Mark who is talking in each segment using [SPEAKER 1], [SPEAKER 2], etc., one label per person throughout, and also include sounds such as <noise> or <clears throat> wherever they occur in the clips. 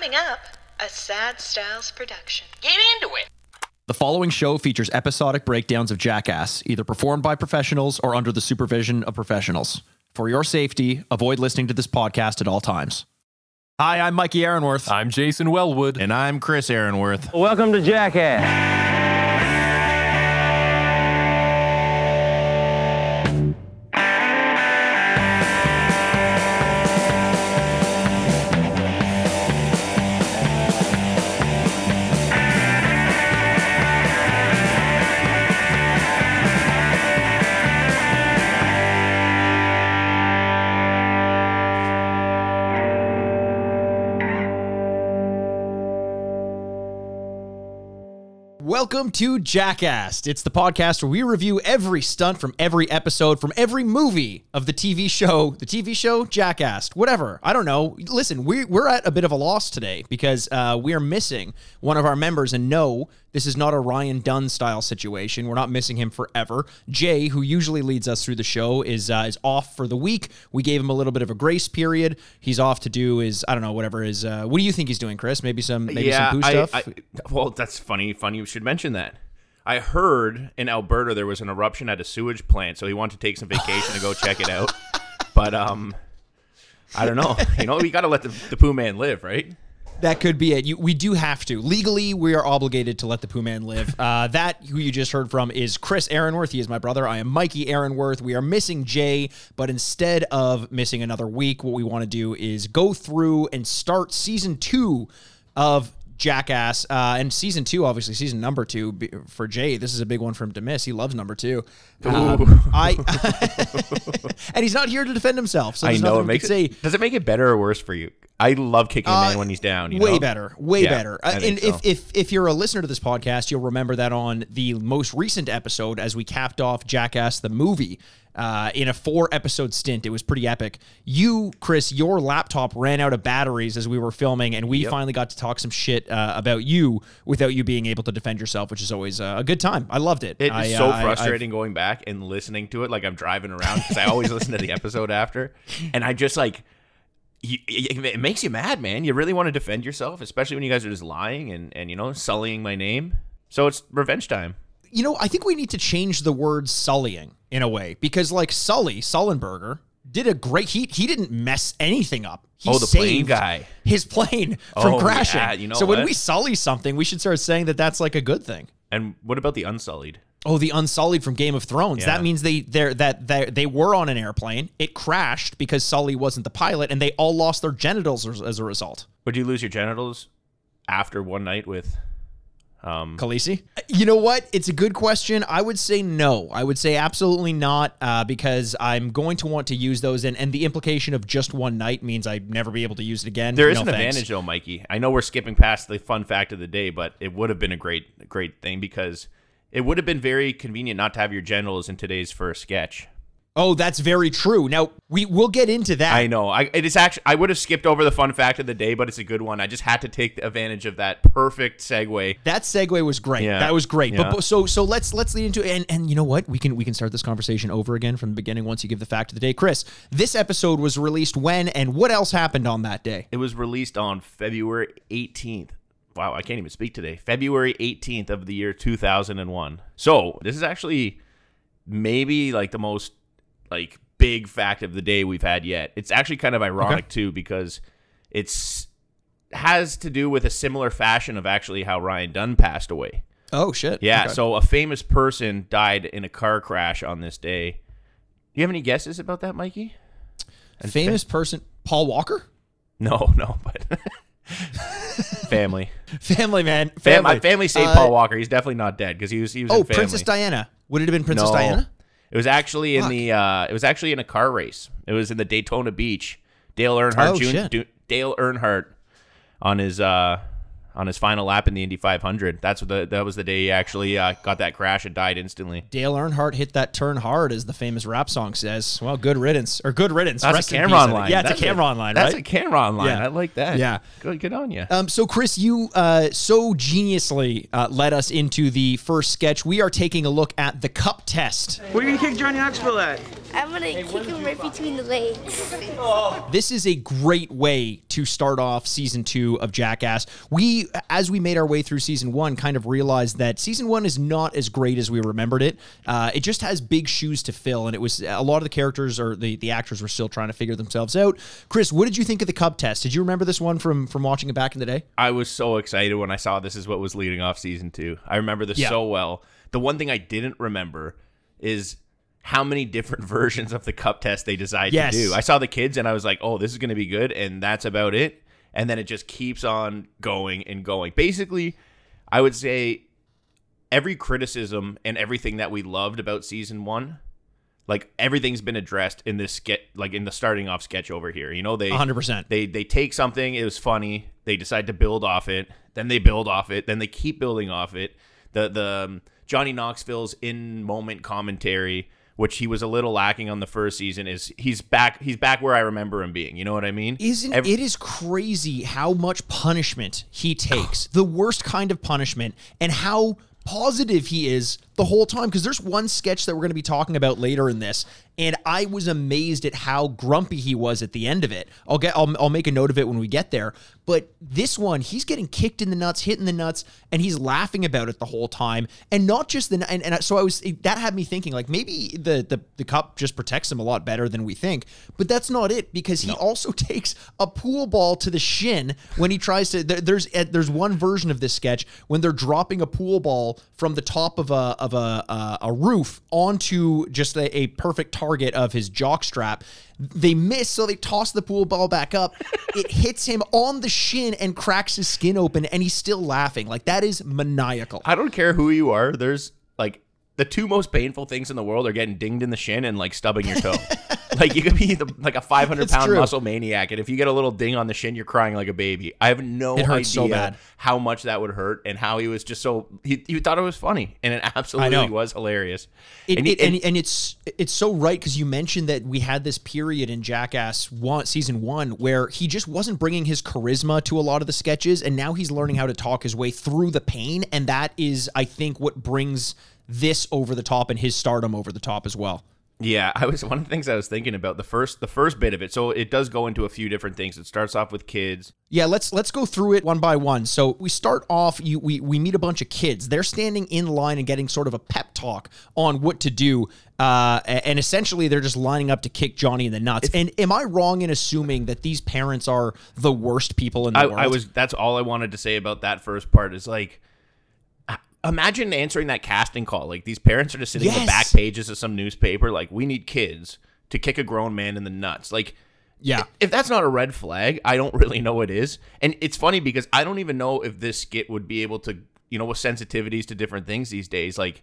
[SPEAKER 1] Coming up, a Sad Styles production.
[SPEAKER 2] Get into it.
[SPEAKER 3] The following show features episodic breakdowns of Jackass, either performed by professionals or under the supervision of professionals. For your safety, avoid listening to this podcast at all times. Hi, I'm Mikey Aaronworth.
[SPEAKER 4] I'm Jason Wellwood.
[SPEAKER 5] And I'm Chris Aaronworth.
[SPEAKER 6] Welcome to Jackass.
[SPEAKER 3] Welcome to Jackass. It's the podcast where we review every stunt from every episode, from every movie of the TV show, the TV show Jackass, whatever. I don't know. Listen, we, we're at a bit of a loss today because uh, we are missing one of our members. And no, this is not a Ryan Dunn style situation. We're not missing him forever. Jay, who usually leads us through the show, is uh, is off for the week. We gave him a little bit of a grace period. He's off to do his I don't know whatever his. Uh, what do you think he's doing, Chris? Maybe some maybe
[SPEAKER 5] yeah,
[SPEAKER 3] some poo
[SPEAKER 5] I,
[SPEAKER 3] stuff.
[SPEAKER 5] I, well, that's funny. Funny you should mention that. I heard in Alberta there was an eruption at a sewage plant, so he wanted to take some vacation to go check it out. <laughs> But um, I don't know. You know, we got to let the, the poo man live, right?
[SPEAKER 3] That could be it. You, we do have to. Legally, we are obligated to let the Pooh Man live. <laughs> Uh, that, who you just heard from, is Chris Aaronworth. He is my brother. I am Mikey Aaronworth. We are missing Jay, but instead of missing another week, what we want to do is go through and start season two of Jackass. Uh, and season two, obviously, season number two for Jay. This is a big one for him to miss. He loves number two. Um, I <laughs> <laughs> and he's not here to defend himself. So
[SPEAKER 5] I know it makes
[SPEAKER 3] can say.
[SPEAKER 5] it. Does it make it better or worse for you? I love kicking a man when he's down. You
[SPEAKER 3] way
[SPEAKER 5] know?
[SPEAKER 3] better, way
[SPEAKER 5] Yeah,
[SPEAKER 3] better. Uh, and if,
[SPEAKER 5] so.
[SPEAKER 3] if if you're a listener to this podcast, you'll remember that on the most recent episode, as we capped off Jackass the movie. Uh, in a four episode stint, it was pretty epic. You, Chris, your laptop ran out of batteries as we were filming, and we finally got to talk some shit uh, about you without you being able to defend yourself, which is always uh, a good time. I loved it.
[SPEAKER 5] It's
[SPEAKER 3] I,
[SPEAKER 5] so
[SPEAKER 3] uh, I-
[SPEAKER 5] frustrating going back and listening to it like I'm driving around because I always listen to the <laughs> episode after, and I just like. You, it it makes you mad, man. You really want to defend yourself, especially when you guys are just lying and, and you know sullying my name. So it's revenge time.
[SPEAKER 3] you know, I think we need to change the word sullying in a way because, like Sully Sullenberger did a great. He he didn't mess anything up. He
[SPEAKER 5] Oh, the plane guy.
[SPEAKER 3] his plane from
[SPEAKER 5] Oh,
[SPEAKER 3] crashing.
[SPEAKER 5] yeah, you know
[SPEAKER 3] so when we sully something, we should start saying that that's like a good thing.
[SPEAKER 5] And what about the unsullied?
[SPEAKER 3] Oh, the Unsullied from Game of Thrones.
[SPEAKER 5] Yeah.
[SPEAKER 3] That means they they're, that they they were on an airplane. It crashed because Sully wasn't the pilot, and they all lost their genitals as, as a result.
[SPEAKER 5] Would you lose your genitals after one night with? Um,
[SPEAKER 3] Khaleesi? You know what? It's a good question. I would say no. I would say absolutely not uh, because I'm going to want to use those, and, and the implication of just one night means I'd never be able to use it again.
[SPEAKER 5] there is
[SPEAKER 3] No
[SPEAKER 5] an
[SPEAKER 3] thanks.
[SPEAKER 5] advantage though, Mikey. I know we're skipping past the fun fact of the day, but it would have been a great, great thing because it would have been very convenient not to have your genitals in today's first sketch.
[SPEAKER 3] Oh, that's very true. Now we will get into that.
[SPEAKER 5] I know. I it is actually I would have skipped over the fun fact of the day, but it's a good one. I just had to take advantage of that perfect segue.
[SPEAKER 3] That segue was great.
[SPEAKER 5] Yeah.
[SPEAKER 3] That was great.
[SPEAKER 5] Yeah.
[SPEAKER 3] But, but so so let's let's lead into it. And and you know what? We can we can start this conversation over again from the beginning once you give the fact of the day. Chris, this episode was released when and what else happened on that day?
[SPEAKER 5] It was released on February 18th. Wow, I can't even speak today. February 18th of the year 2001. So, this is actually maybe like the most like big fact of the day we've had yet. It's actually kind of ironic too because it's has to do with a similar fashion of actually how Ryan Dunn passed away.
[SPEAKER 3] Oh shit.
[SPEAKER 5] Yeah,
[SPEAKER 3] Okay.
[SPEAKER 5] so a famous person died in a car crash on this day. Do you have any guesses about that, Mikey?
[SPEAKER 3] famous person Paul Walker?
[SPEAKER 5] No, no, but <laughs> family.
[SPEAKER 3] Family man.
[SPEAKER 5] Fam-
[SPEAKER 3] Family.
[SPEAKER 5] my family saved
[SPEAKER 3] Uh,
[SPEAKER 5] Paul Walker. He's definitely not dead because he was he was
[SPEAKER 3] Oh,
[SPEAKER 5] in.
[SPEAKER 3] Princess Diana. Would it have been Princess
[SPEAKER 5] no,
[SPEAKER 3] Diana?
[SPEAKER 5] it was actually in
[SPEAKER 3] Fuck.
[SPEAKER 5] the uh, it was actually in a car race. It was in the Daytona Beach. Dale Earnhardt
[SPEAKER 3] Oh,
[SPEAKER 5] Jr. Dale Earnhardt on his uh, on his final lap in the Indy 500. That's what the that was the day he actually uh, got that crash and died instantly.
[SPEAKER 3] Dale Earnhardt hit that turn hard, as the famous rap song says. Well, good riddance or good riddance.
[SPEAKER 5] That's
[SPEAKER 3] Rest
[SPEAKER 5] a Cameron line.
[SPEAKER 3] Yeah, it's
[SPEAKER 5] That's
[SPEAKER 3] a Cameron line,
[SPEAKER 5] That's
[SPEAKER 3] right?
[SPEAKER 5] a Cameron line.
[SPEAKER 3] Yeah.
[SPEAKER 5] I like that.
[SPEAKER 3] Yeah.
[SPEAKER 5] Good, good on you.
[SPEAKER 3] Um, so, Chris, you uh, so geniusly uh, led us into the first sketch. We are taking a look at the cup test.
[SPEAKER 6] Where are you gonna kick Johnny Knoxville at?
[SPEAKER 2] I'm gonna kick him right between the legs.
[SPEAKER 3] This is a great way to start off season two of Jackass. We, as we made our way through season one, kind of realized that season one is not as great as we remembered it. Uh, it just has big shoes to fill, and it was a lot of the characters or the, the actors were still trying to figure themselves out. Chris, what did you think of the cup test? Did you remember this one from from watching it back in the day?
[SPEAKER 5] I was so excited when I saw this is what was leading off season two. I remember this
[SPEAKER 3] Yeah.
[SPEAKER 5] so well. The one thing I didn't remember is how many different <laughs> versions of the cup test they decide
[SPEAKER 3] Yes.
[SPEAKER 5] to do. I saw the kids and I was like, oh, this is going to be good. And that's about it. And then it just keeps on going and going. Basically, I would say every criticism and everything that we loved about season one, like everything's been addressed in this sketch, like in the starting off sketch over here. You know, they
[SPEAKER 3] 100%.
[SPEAKER 5] they they take something it was funny they decide to build off it then they build off it then they keep building off it the the um, johnny knoxville's in moment commentary which he was a little lacking on the first season is he's back he's back where i remember him being you know what i mean
[SPEAKER 3] Isn't
[SPEAKER 5] Ev-
[SPEAKER 3] it is crazy how much punishment he takes, the worst kind of punishment, and how positive he is the whole time. Because there's one sketch that we're going to be talking about later in this, and I was amazed at how grumpy he was at the end of it. I'll get I'll, I'll make a note of it when we get there. But this one, he's getting kicked in the nuts, hitting the nuts, and he's laughing about it the whole time. And not just the and, and so I was that had me thinking like maybe the the the cup just protects him a lot better than we think. But that's not it because he also <laughs> takes a pool ball to the shin when he tries to. There, there's uh, there's one version of this sketch when they're dropping a pool ball from the top of a of a uh, a roof onto just a, a perfect target of his jock strap. They miss, so they toss the pool ball back up. <laughs> it hits him on the shin and cracks his skin open, and he's still laughing. Like that is maniacal.
[SPEAKER 5] i don't care who you are there's like the two most painful things in the world are getting dinged in the shin and like stubbing your toe <laughs> <laughs> like you could be the, like a 500
[SPEAKER 3] It's
[SPEAKER 5] pound
[SPEAKER 3] true.
[SPEAKER 5] muscle maniac and if you get a little ding on the shin you're crying like a baby i have no
[SPEAKER 3] It
[SPEAKER 5] idea
[SPEAKER 3] hurts so bad.
[SPEAKER 5] how much that would hurt and how he was just so he, he thought it was funny and it <laughs> absolutely was hilarious
[SPEAKER 3] It,
[SPEAKER 5] and, he-
[SPEAKER 3] it- and, and it's it's so right because you mentioned that we had this period in Jackass one season one where he just wasn't bringing his charisma to a lot of the sketches, and now he's learning how to talk his way through the pain, and that is, I think, what brings this over the top and his stardom over the top as well.
[SPEAKER 5] Yeah, I was <laughs> one of the things I was thinking about the first the first bit of it. So it does go into a few different things. It starts off with kids.
[SPEAKER 3] Yeah, let's let's go through it one by one. So we start off. You we we meet a bunch of kids. They're standing in line and getting sort of a pep talk on what to do. Uh, and essentially, they're just lining up to kick Johnny in the nuts. and am I wrong in assuming that these parents are the worst people in the
[SPEAKER 5] I,
[SPEAKER 3] world?
[SPEAKER 5] I was that's all I wanted to say about that first part is like imagine answering that casting call. Like these parents are just sitting in the back pages of some newspaper like we need kids to kick a grown man in the nuts. Like
[SPEAKER 3] Yeah.
[SPEAKER 5] if that's not a red flag, I don't <laughs> really know what is. And it's funny because I don't even know if this skit would be able to, you know, with sensitivities to different things these days. Like,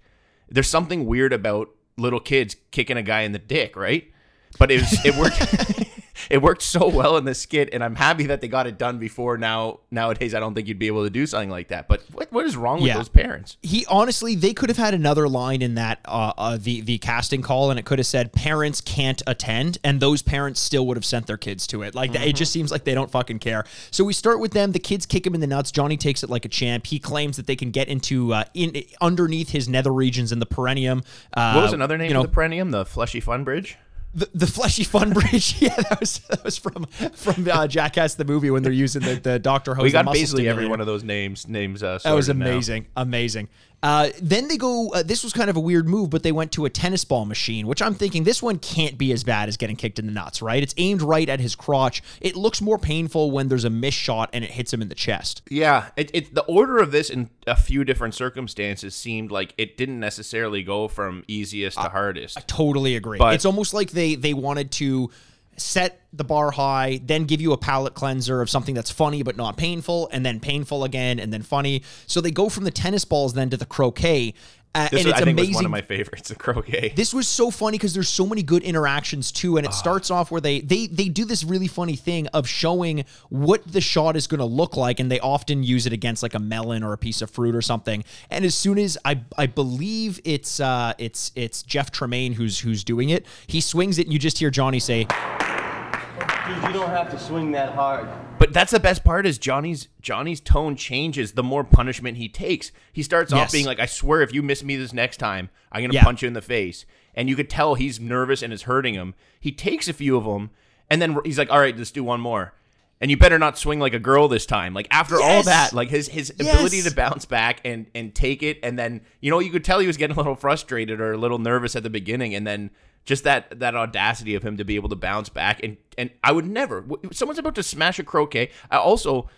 [SPEAKER 5] there's something weird about little kids kicking a guy in the dick, right? But it was, it worked. <laughs> it worked so <laughs> well in the skit, and I'm happy that they got it done before. Now nowadays, I don't think you'd be able to do something like that. But what what is wrong with
[SPEAKER 3] Yeah.
[SPEAKER 5] those parents?
[SPEAKER 3] he honestly they could have had another line in that uh, uh the the casting call and it could have said parents can't attend and those parents still would have sent their kids to it like it just seems like they don't fucking care so we start with them the kids kick him in the nuts johnny takes it like a champ he claims that they can get into uh in underneath his nether regions in the perineum uh
[SPEAKER 5] What was another name
[SPEAKER 3] you know
[SPEAKER 5] of the perineum? The fleshy fun bridge.
[SPEAKER 3] The, the fleshy fun <laughs> bridge yeah that was that was from from uh, jackass the movie when they're using the, the dr Hose
[SPEAKER 5] We got basically every one of those names. Names. Uh,
[SPEAKER 3] That was
[SPEAKER 5] sorted now.
[SPEAKER 3] amazing, amazing. Uh, then they go. Uh, this was kind of a weird move, but they went to a tennis ball machine, which I'm thinking this one can't be as bad as getting kicked in the nuts, right? It's aimed right at his crotch. It looks more painful when there's a miss shot and it hits him in the chest.
[SPEAKER 5] Yeah, it, it the order of this in a few different circumstances seemed like it didn't necessarily go from easiest to hardest.
[SPEAKER 3] I totally agree.
[SPEAKER 5] But-
[SPEAKER 3] it's almost like they they wanted to set the bar high, then give you a palate cleanser of something that's funny but not painful, and then painful again, and then funny. So they go from the tennis balls then to the croquet. Uh,
[SPEAKER 5] This
[SPEAKER 3] and
[SPEAKER 5] was-
[SPEAKER 3] it's
[SPEAKER 5] I think
[SPEAKER 3] amazing.
[SPEAKER 5] was one of my favorites, the croquet.
[SPEAKER 3] This was so funny because there's so many good interactions too, and it starts off where they they they do this really funny thing of showing what the shot is going to look like, and they often use it against like a melon or a piece of fruit or something. And as soon as I I believe it's uh it's it's Jeff Tremaine who's who's doing it, he swings it, and you just hear Johnny say.
[SPEAKER 4] Dude, you don't have to swing that hard.
[SPEAKER 5] But that's the best part is Johnny's Johnny's tone changes the more punishment he takes. He starts
[SPEAKER 3] Yes.
[SPEAKER 5] off being like, "I swear, if you miss me this next time, I'm gonna
[SPEAKER 3] Yeah.
[SPEAKER 5] punch you in the face." And you could tell he's nervous and it's hurting him. He takes a few of them, and then he's like, "All right, let's do one more." And you better not swing like a girl this time. Like after all that, like his his ability to bounce back and and take it, and then you know you could tell he was getting a little frustrated or a little nervous at the beginning, and then just that that audacity of him to be able to bounce back and and I would never. Someone's about to smash a croquet. I also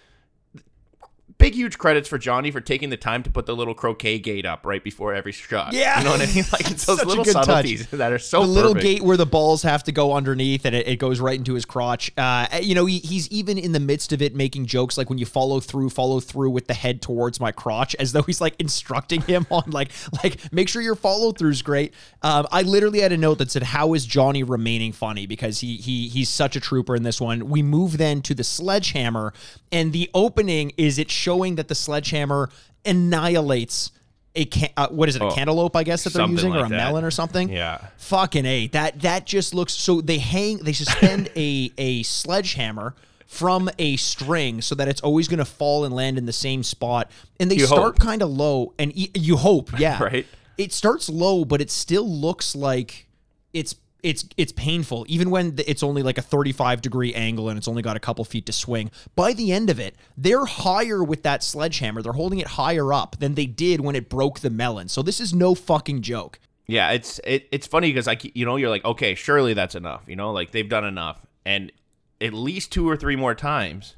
[SPEAKER 5] big huge credits for Johnny for taking the time to put the little croquet gate up right before every shot.
[SPEAKER 3] Yeah.
[SPEAKER 5] you know what I mean. <laughs> Like it's those little
[SPEAKER 3] good touch.
[SPEAKER 5] subtleties that are so
[SPEAKER 3] the little gate where the balls have to go underneath and it, it goes right into his crotch. Uh, you know, he, he's even in the midst of it making jokes like when you follow through, follow through with the head towards my crotch, as though he's like instructing him <laughs> on like like make sure your follow through's great. Um, I literally had a note that said, "How is Johnny remaining funny?" Because he he he's such a trooper in this one. We move then to the sledgehammer, and the opening is it showing that the sledgehammer annihilates. A can- uh, what is it? A
[SPEAKER 5] Oh,
[SPEAKER 3] cantaloupe, I guess that they're using, or a
[SPEAKER 5] that.
[SPEAKER 3] melon or something.
[SPEAKER 5] Yeah.
[SPEAKER 3] Fucking a that that just looks so they hang they suspend <laughs> a a sledgehammer from a string so that it's always going to fall and land in the same spot and they
[SPEAKER 5] You
[SPEAKER 3] start kind of low and e- you hope yeah <laughs>
[SPEAKER 5] Right.
[SPEAKER 3] it starts low but it still looks like it's it's it's painful even when it's only like a 35 degree angle and it's only got a couple feet to swing. By the end of it they're higher with that sledgehammer. They're holding it higher up than they did when it broke the melon. So this is no fucking joke.
[SPEAKER 5] Yeah, it's it, it's funny because like you know you're like okay surely that's enough you know like they've done enough. And at least two or three more times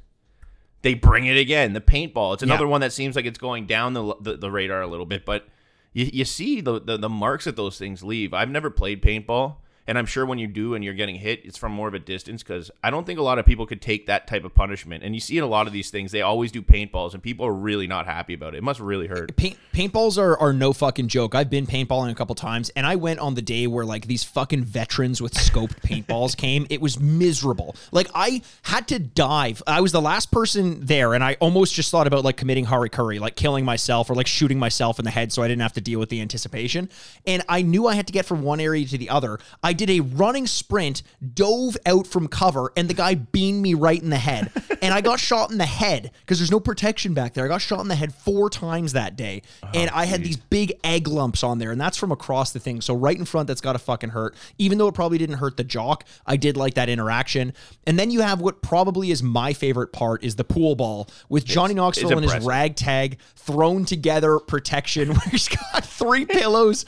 [SPEAKER 5] they bring it again the paintball. It's another
[SPEAKER 3] Yeah.
[SPEAKER 5] one that seems like it's going down the the, the radar a little bit but you, you see the, the the marks that those things leave. I've never played paintball and I'm sure when you do and you're getting hit it's from more of a distance because I don't think a lot of people could take that type of punishment and you see in a lot of these things they always do paintballs and people are really not happy about it it must really hurt
[SPEAKER 3] Paint, paintballs are, are no fucking joke. I've been paintballing a couple times, and I went on the day where like these fucking veterans with scoped <laughs> paintballs came. It was miserable. Like I had to dive. I was the last person there, and I almost just thought about like committing harikuri, like killing myself or like shooting myself in the head, so I didn't have to deal with the anticipation. And I knew I had to get from one area to the other. I did a running sprint, dove out from cover, and the guy beamed me right in the head. <laughs> and I got shot in the head because there's no protection back there. I got shot in the head four times that day, oh, and I had these big egg lumps on there, and that's from across the thing. So right in front, that's got to fucking hurt. Even though it probably didn't hurt the jock, I did like that interaction. And then you have what probably is my favorite part is the pool ball with Johnny Knoxville and his
[SPEAKER 5] impressive.
[SPEAKER 3] ragtag thrown together protection <laughs> where he's got three <laughs> pillows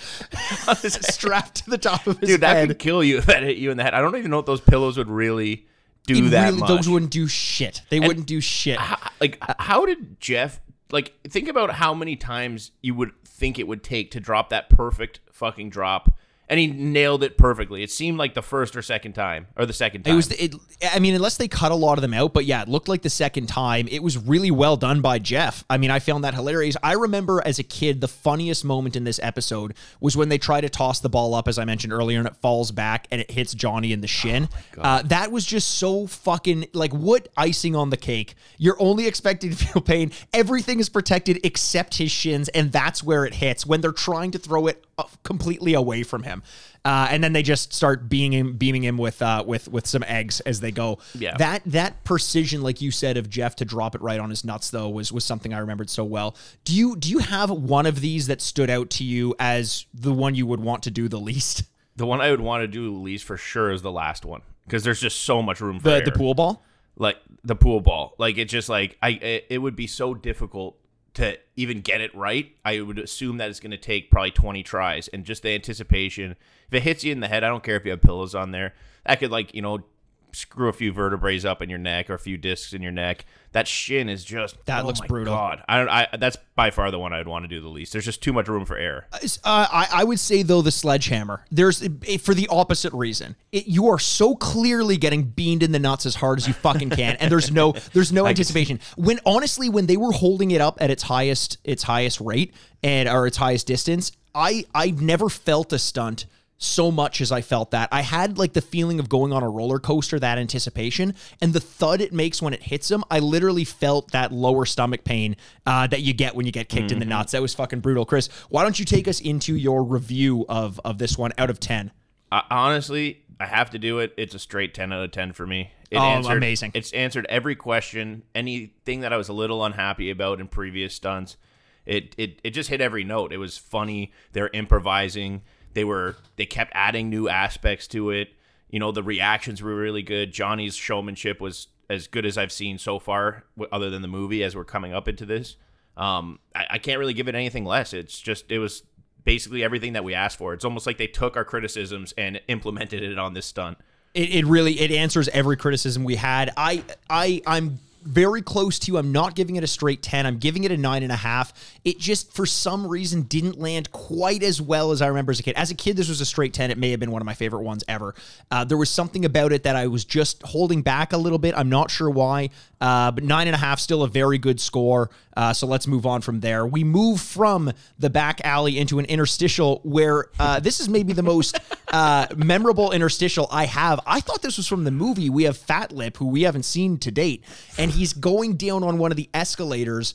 [SPEAKER 3] strapped to the top of his
[SPEAKER 5] Dude, that
[SPEAKER 3] head.
[SPEAKER 5] Kill you <laughs> if that hit you in the head. I don't even know if those pillows would really do
[SPEAKER 3] It
[SPEAKER 5] that
[SPEAKER 3] really-
[SPEAKER 5] much.
[SPEAKER 3] Those wouldn't do shit. They wouldn't do shit.
[SPEAKER 5] H- like, how did Jeff? Like, think about how many times you would think it would take to drop that perfect fucking drop, and he nailed it perfectly. It seemed like the first or second time, or the second time.
[SPEAKER 3] It was. It. I mean, unless they cut a lot of them out, but yeah, it looked like the second time. It was really well done by Jeff. I mean, I found that hilarious. I remember as a kid, the funniest moment in this episode was when they try to toss the ball up, as I mentioned earlier, and it falls back and it hits Johnny in the shin. uh, that was just so fucking like what icing on the cake. You're only expected to feel pain. Everything is protected except his shins, and that's where it hits when they're trying to throw it completely away from him. Uh, and then they just start beaming him, beaming him with uh, with with some eggs as they go.
[SPEAKER 5] Yeah.
[SPEAKER 3] That that precision, like you said, of Jeff to drop it right on his nuts, though, was was something I remembered so well. Do you do you have one of these that stood out to you as the one you would want to do the least? <laughs>
[SPEAKER 5] the one I would want to do least for sure is the last one because there's just so much room for
[SPEAKER 3] The the pool ball.
[SPEAKER 5] like the pool ball. Like it's just like I it, it would be so difficult to even get it right. I would assume that it's going to take probably 20 tries and just the anticipation. If it hits you in the head, I don't care if you have pillows on there. That could like, you know, screw a few vertebrae up in your neck or a few discs in your neck. That shin is just
[SPEAKER 3] That
[SPEAKER 5] oh
[SPEAKER 3] looks
[SPEAKER 5] my
[SPEAKER 3] brutal.
[SPEAKER 5] God. I don't I that's by far the one I'd want to do the least. There's just too much room for error.
[SPEAKER 3] Uh, I, I would say though the sledgehammer. There's for the opposite reason. It, you are so clearly getting beamed in the nuts as hard as you fucking can, and there's no there's no <laughs> anticipation. When honestly, when they were holding it up at its highest its highest rate and or its highest distance, I I've never felt a stunt so much as I felt that. I had like the feeling of going on a roller coaster, that anticipation, and the thud it makes when it hits him. I literally felt that lower stomach pain uh, that you get when you get kicked in the nuts. That was fucking brutal. Chris, why don't you take us into your review of of this one out of ten?
[SPEAKER 5] I, honestly, I have to do it. It's a straight 10 out of 10 for me. It
[SPEAKER 3] Oh, amazing.
[SPEAKER 5] It's answered every question, anything that I was a little unhappy about in previous stunts. It it it just hit every note. It was funny. They're improvising. They were they kept adding new aspects to it. You know, the reactions were really good. Johnny's showmanship was as good as I've seen so far, other than the movie. As we're coming up into this, um, I, I can't really give it anything less. It's just it was basically everything that we asked for. It's almost like they took our criticisms and implemented it on this stunt.
[SPEAKER 3] It, it really it answers every criticism we had. I I I'm very close to you. I'm not giving it a straight 10. I'm giving it a nine and a half. It just, for some reason, didn't land quite as well as I remember as a kid. As a kid, this was a straight 10. It may have been one of my favorite ones ever. Uh, there was something about it that I was just holding back a little bit. I'm not sure why, uh, but nine and a half, still a very good score. Uh, so let's move on from there. We move from the back alley into an interstitial where uh, this is maybe the most uh, memorable interstitial I have. I thought this was from the movie. We have Fat Lip, who we haven't seen to date, and he's going down on one of the escalators.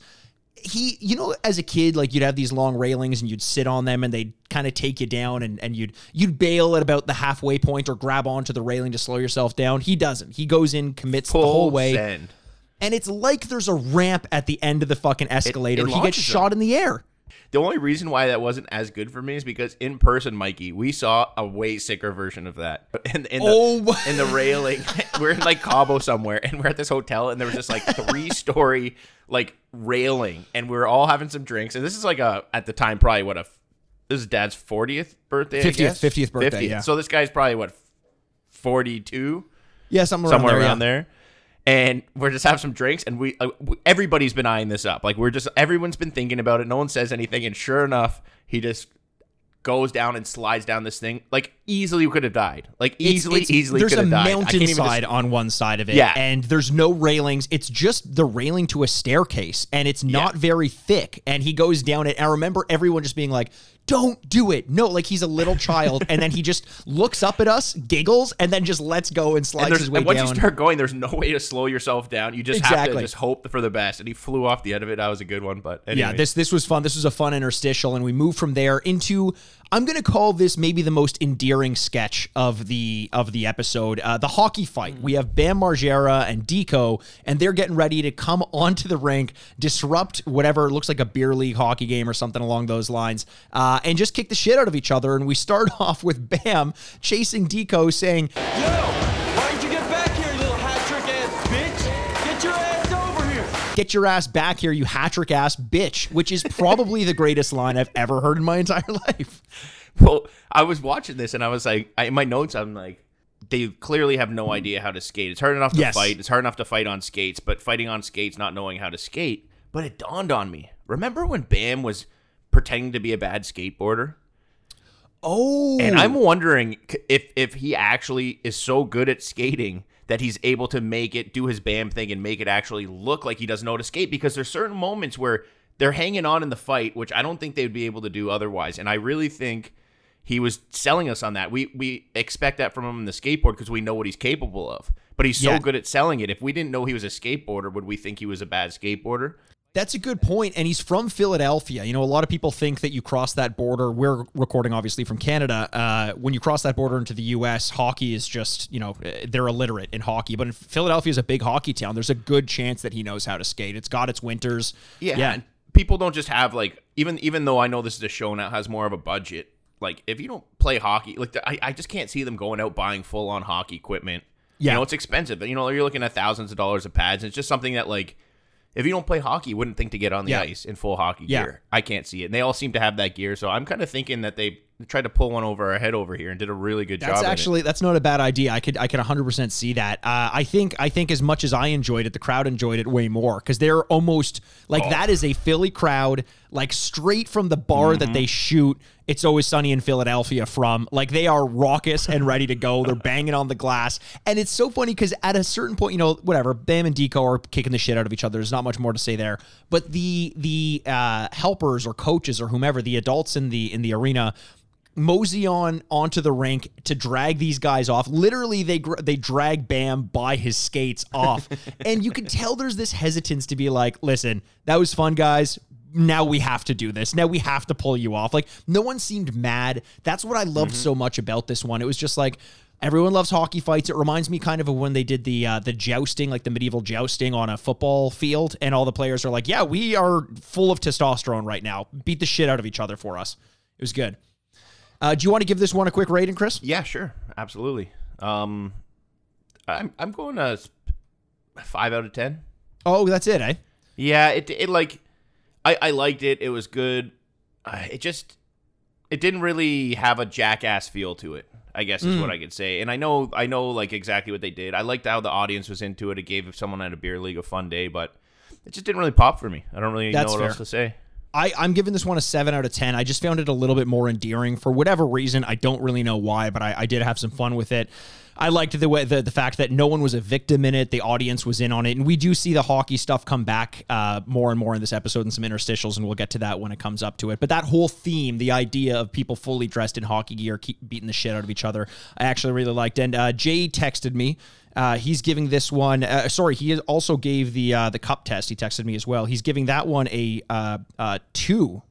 [SPEAKER 3] He, you know, as a kid, like you'd have these long railings and you'd sit on them and they'd kind of take you down and, and you'd you'd bail at about the halfway point or grab onto the railing to slow yourself down. He doesn't. He goes in, commits the whole way.
[SPEAKER 5] send.
[SPEAKER 3] And it's like there's a ramp at the end of the fucking escalator. he gets
[SPEAKER 5] launches him.
[SPEAKER 3] shot in the air.
[SPEAKER 5] The only reason why that wasn't as good for me is because in person, Mikey, we saw a way sicker version of that. <laughs> In, in the,
[SPEAKER 3] Oh.
[SPEAKER 5] in the railing, <laughs> we're in like Cabo somewhere, and we're at this hotel, and there was this like three story like railing, and we were all having some drinks, and this is like a at the time probably what a this is Dad's fortieth birthday, I
[SPEAKER 3] 50th
[SPEAKER 5] guess?
[SPEAKER 3] 50th birthday, yeah.
[SPEAKER 5] So this guy's probably what forty two
[SPEAKER 3] Yeah, somewhere,
[SPEAKER 5] somewhere
[SPEAKER 3] around,
[SPEAKER 5] around
[SPEAKER 3] there.
[SPEAKER 5] there. And we're just have some drinks, and we uh, everybody's been eyeing this up. Like we're just everyone's been thinking about it. No one says anything, and sure enough, he just goes down and slides down this thing. Like easily could have died. Like easily,
[SPEAKER 3] it's-
[SPEAKER 5] easily
[SPEAKER 3] There's
[SPEAKER 5] could
[SPEAKER 3] a
[SPEAKER 5] have died. I can't even
[SPEAKER 3] mountainside
[SPEAKER 5] just-
[SPEAKER 3] on one side of it,
[SPEAKER 5] Yeah.
[SPEAKER 3] and there's no railings. It's just the railing to a staircase, and it's not
[SPEAKER 5] Yeah.
[SPEAKER 3] very thick. And he goes down it. And I remember everyone just being like, "Don't do it!" No, like he's a little child, and then he just looks up at us, giggles, and then just lets go and
[SPEAKER 5] and,
[SPEAKER 3] slides
[SPEAKER 5] there's,
[SPEAKER 3] his way
[SPEAKER 5] and once
[SPEAKER 3] down.
[SPEAKER 5] you start going, there's no way to slow yourself down. You just have to just hope for the best. And he flew off the end of it. That was a good one. But
[SPEAKER 3] Yeah, this this was fun. This was a fun interstitial, and we move from there into I'm going to call this maybe the most endearing sketch of the of the episode, uh, the hockey fight. We have Bam Margera and Dico, and they're getting ready to come <laughs> onto the rink, disrupt whatever looks like a beer league hockey game or something along those lines, uh, and just kick the shit out of each other. And we start <laughs> off with Bam chasing Dico, saying,
[SPEAKER 4] Yo, "Get your ass
[SPEAKER 3] back here, you hat trick ass bitch," which is probably the greatest line I've ever heard in my entire <laughs> life.
[SPEAKER 5] Well, I was watching this and I was like, I, in my notes, I'm like, they clearly have no idea how to skate. It's hard enough to
[SPEAKER 3] Yes.
[SPEAKER 5] fight. It's hard enough to fight on skates, but fighting on skates, not knowing how to skate. But it dawned on me. Remember when Bam was pretending to be a bad skateboarder?
[SPEAKER 3] Oh,
[SPEAKER 5] And I'm oh. wondering if if he actually is so good at skating that he's able to make it do his Bam thing and make it actually look like he doesn't know how to skate. Because there's certain moments where they're hanging on in the fight, which I don't think they'd be able to do otherwise. And I really think he was selling us on that. We we expect that from him in the skateboard because we know what he's capable of. But he's so
[SPEAKER 3] Yeah.
[SPEAKER 5] good at selling it. If we didn't know he was a skateboarder, would we think he was a bad skateboarder?
[SPEAKER 3] That's a good point, and he's from Philadelphia. You know, a lot of people think that you cross that border. We're recording obviously from Canada. Uh, when you cross that border into the U.S., hockey is just you know eh, they're illiterate in hockey. But in Philadelphia is a big hockey town. There's a good chance that he knows how to skate. It's got its winters.
[SPEAKER 5] Yeah,
[SPEAKER 3] yeah.
[SPEAKER 5] people don't just have like even even though I know this is a show now has more of a budget. Like if you don't play hockey, like I, I just can't see them going out buying full on hockey equipment.
[SPEAKER 3] Yeah.
[SPEAKER 5] you know it's expensive. You know you're looking at thousands of dollars of pads. It's just something that like if you don't play hockey, you wouldn't think to get on the
[SPEAKER 3] Yeah.
[SPEAKER 5] ice in full hockey
[SPEAKER 3] Yeah.
[SPEAKER 5] gear. I can't see it. And they all seem to have that gear, so I'm kind of thinking that they tried to pull one over our head over here and did a really good job.
[SPEAKER 3] That's
[SPEAKER 5] at it.
[SPEAKER 3] actually that's not a bad idea. I could I could 100% see that. Uh, I think I think as much as I enjoyed it, the crowd enjoyed it way more because they're almost like
[SPEAKER 5] Oh.
[SPEAKER 3] that is a Philly crowd, like straight from the bar
[SPEAKER 5] Mm-hmm.
[SPEAKER 3] that they shoot. It's always sunny in Philadelphia from. Like they are raucous and ready to go. They're banging on the glass, and it's so funny because at a certain point, you know, whatever, Bam and Dico are kicking the shit out of each other. There's not much more to say there. But the the uh, helpers or coaches or whomever, the adults in the in the arena mosey on onto the rink to drag these guys off. Literally, they they drag Bam by his skates off, <laughs> and you can tell there's this hesitance to be like, "Listen, that was fun, guys. now we have to do this. Now we have to pull you off. Like no one seemed mad. That's what I loved so much about this one. It was just like everyone loves hockey fights. It reminds me kind of of when they did the uh, the jousting, like the medieval jousting on a football field, and all the players are like, "Yeah, we are full of testosterone right now. Beat the shit out of each other for us." It was good. Uh, do you want to give this one a quick rating, Chris?
[SPEAKER 5] Yeah, sure, absolutely. Um, I'm I'm going to s- five out of ten.
[SPEAKER 3] Oh, that's it, eh?
[SPEAKER 5] Yeah, it it like I I liked it. It was good. Uh, it just it didn't really have a jackass feel to it. I guess is
[SPEAKER 3] Mm.
[SPEAKER 5] what I could say. And I know I know like exactly what they did. I liked how the audience was into it. It gave if someone at a beer league a fun day, but it just didn't really pop for me. I don't really
[SPEAKER 3] That's
[SPEAKER 5] know what
[SPEAKER 3] fair.
[SPEAKER 5] else to say.
[SPEAKER 3] I, I'm giving this one a seven out of ten. I just found it a little bit more endearing for whatever reason. I don't really know why, but I, I did have some fun with it. I liked the way the, the fact that no one was a victim in it. The audience was in on it, and we do see the hockey stuff come back uh, more and more in this episode and some interstitials, and we'll get to that when it comes up to it. But that whole theme, the idea of people fully dressed in hockey gear, keep beating the shit out of each other, I actually really liked. And uh, Jay texted me. Uh, he's giving this one. Uh, sorry, he also gave the uh, the cup test. He texted me as well. He's giving that one a uh, uh, two.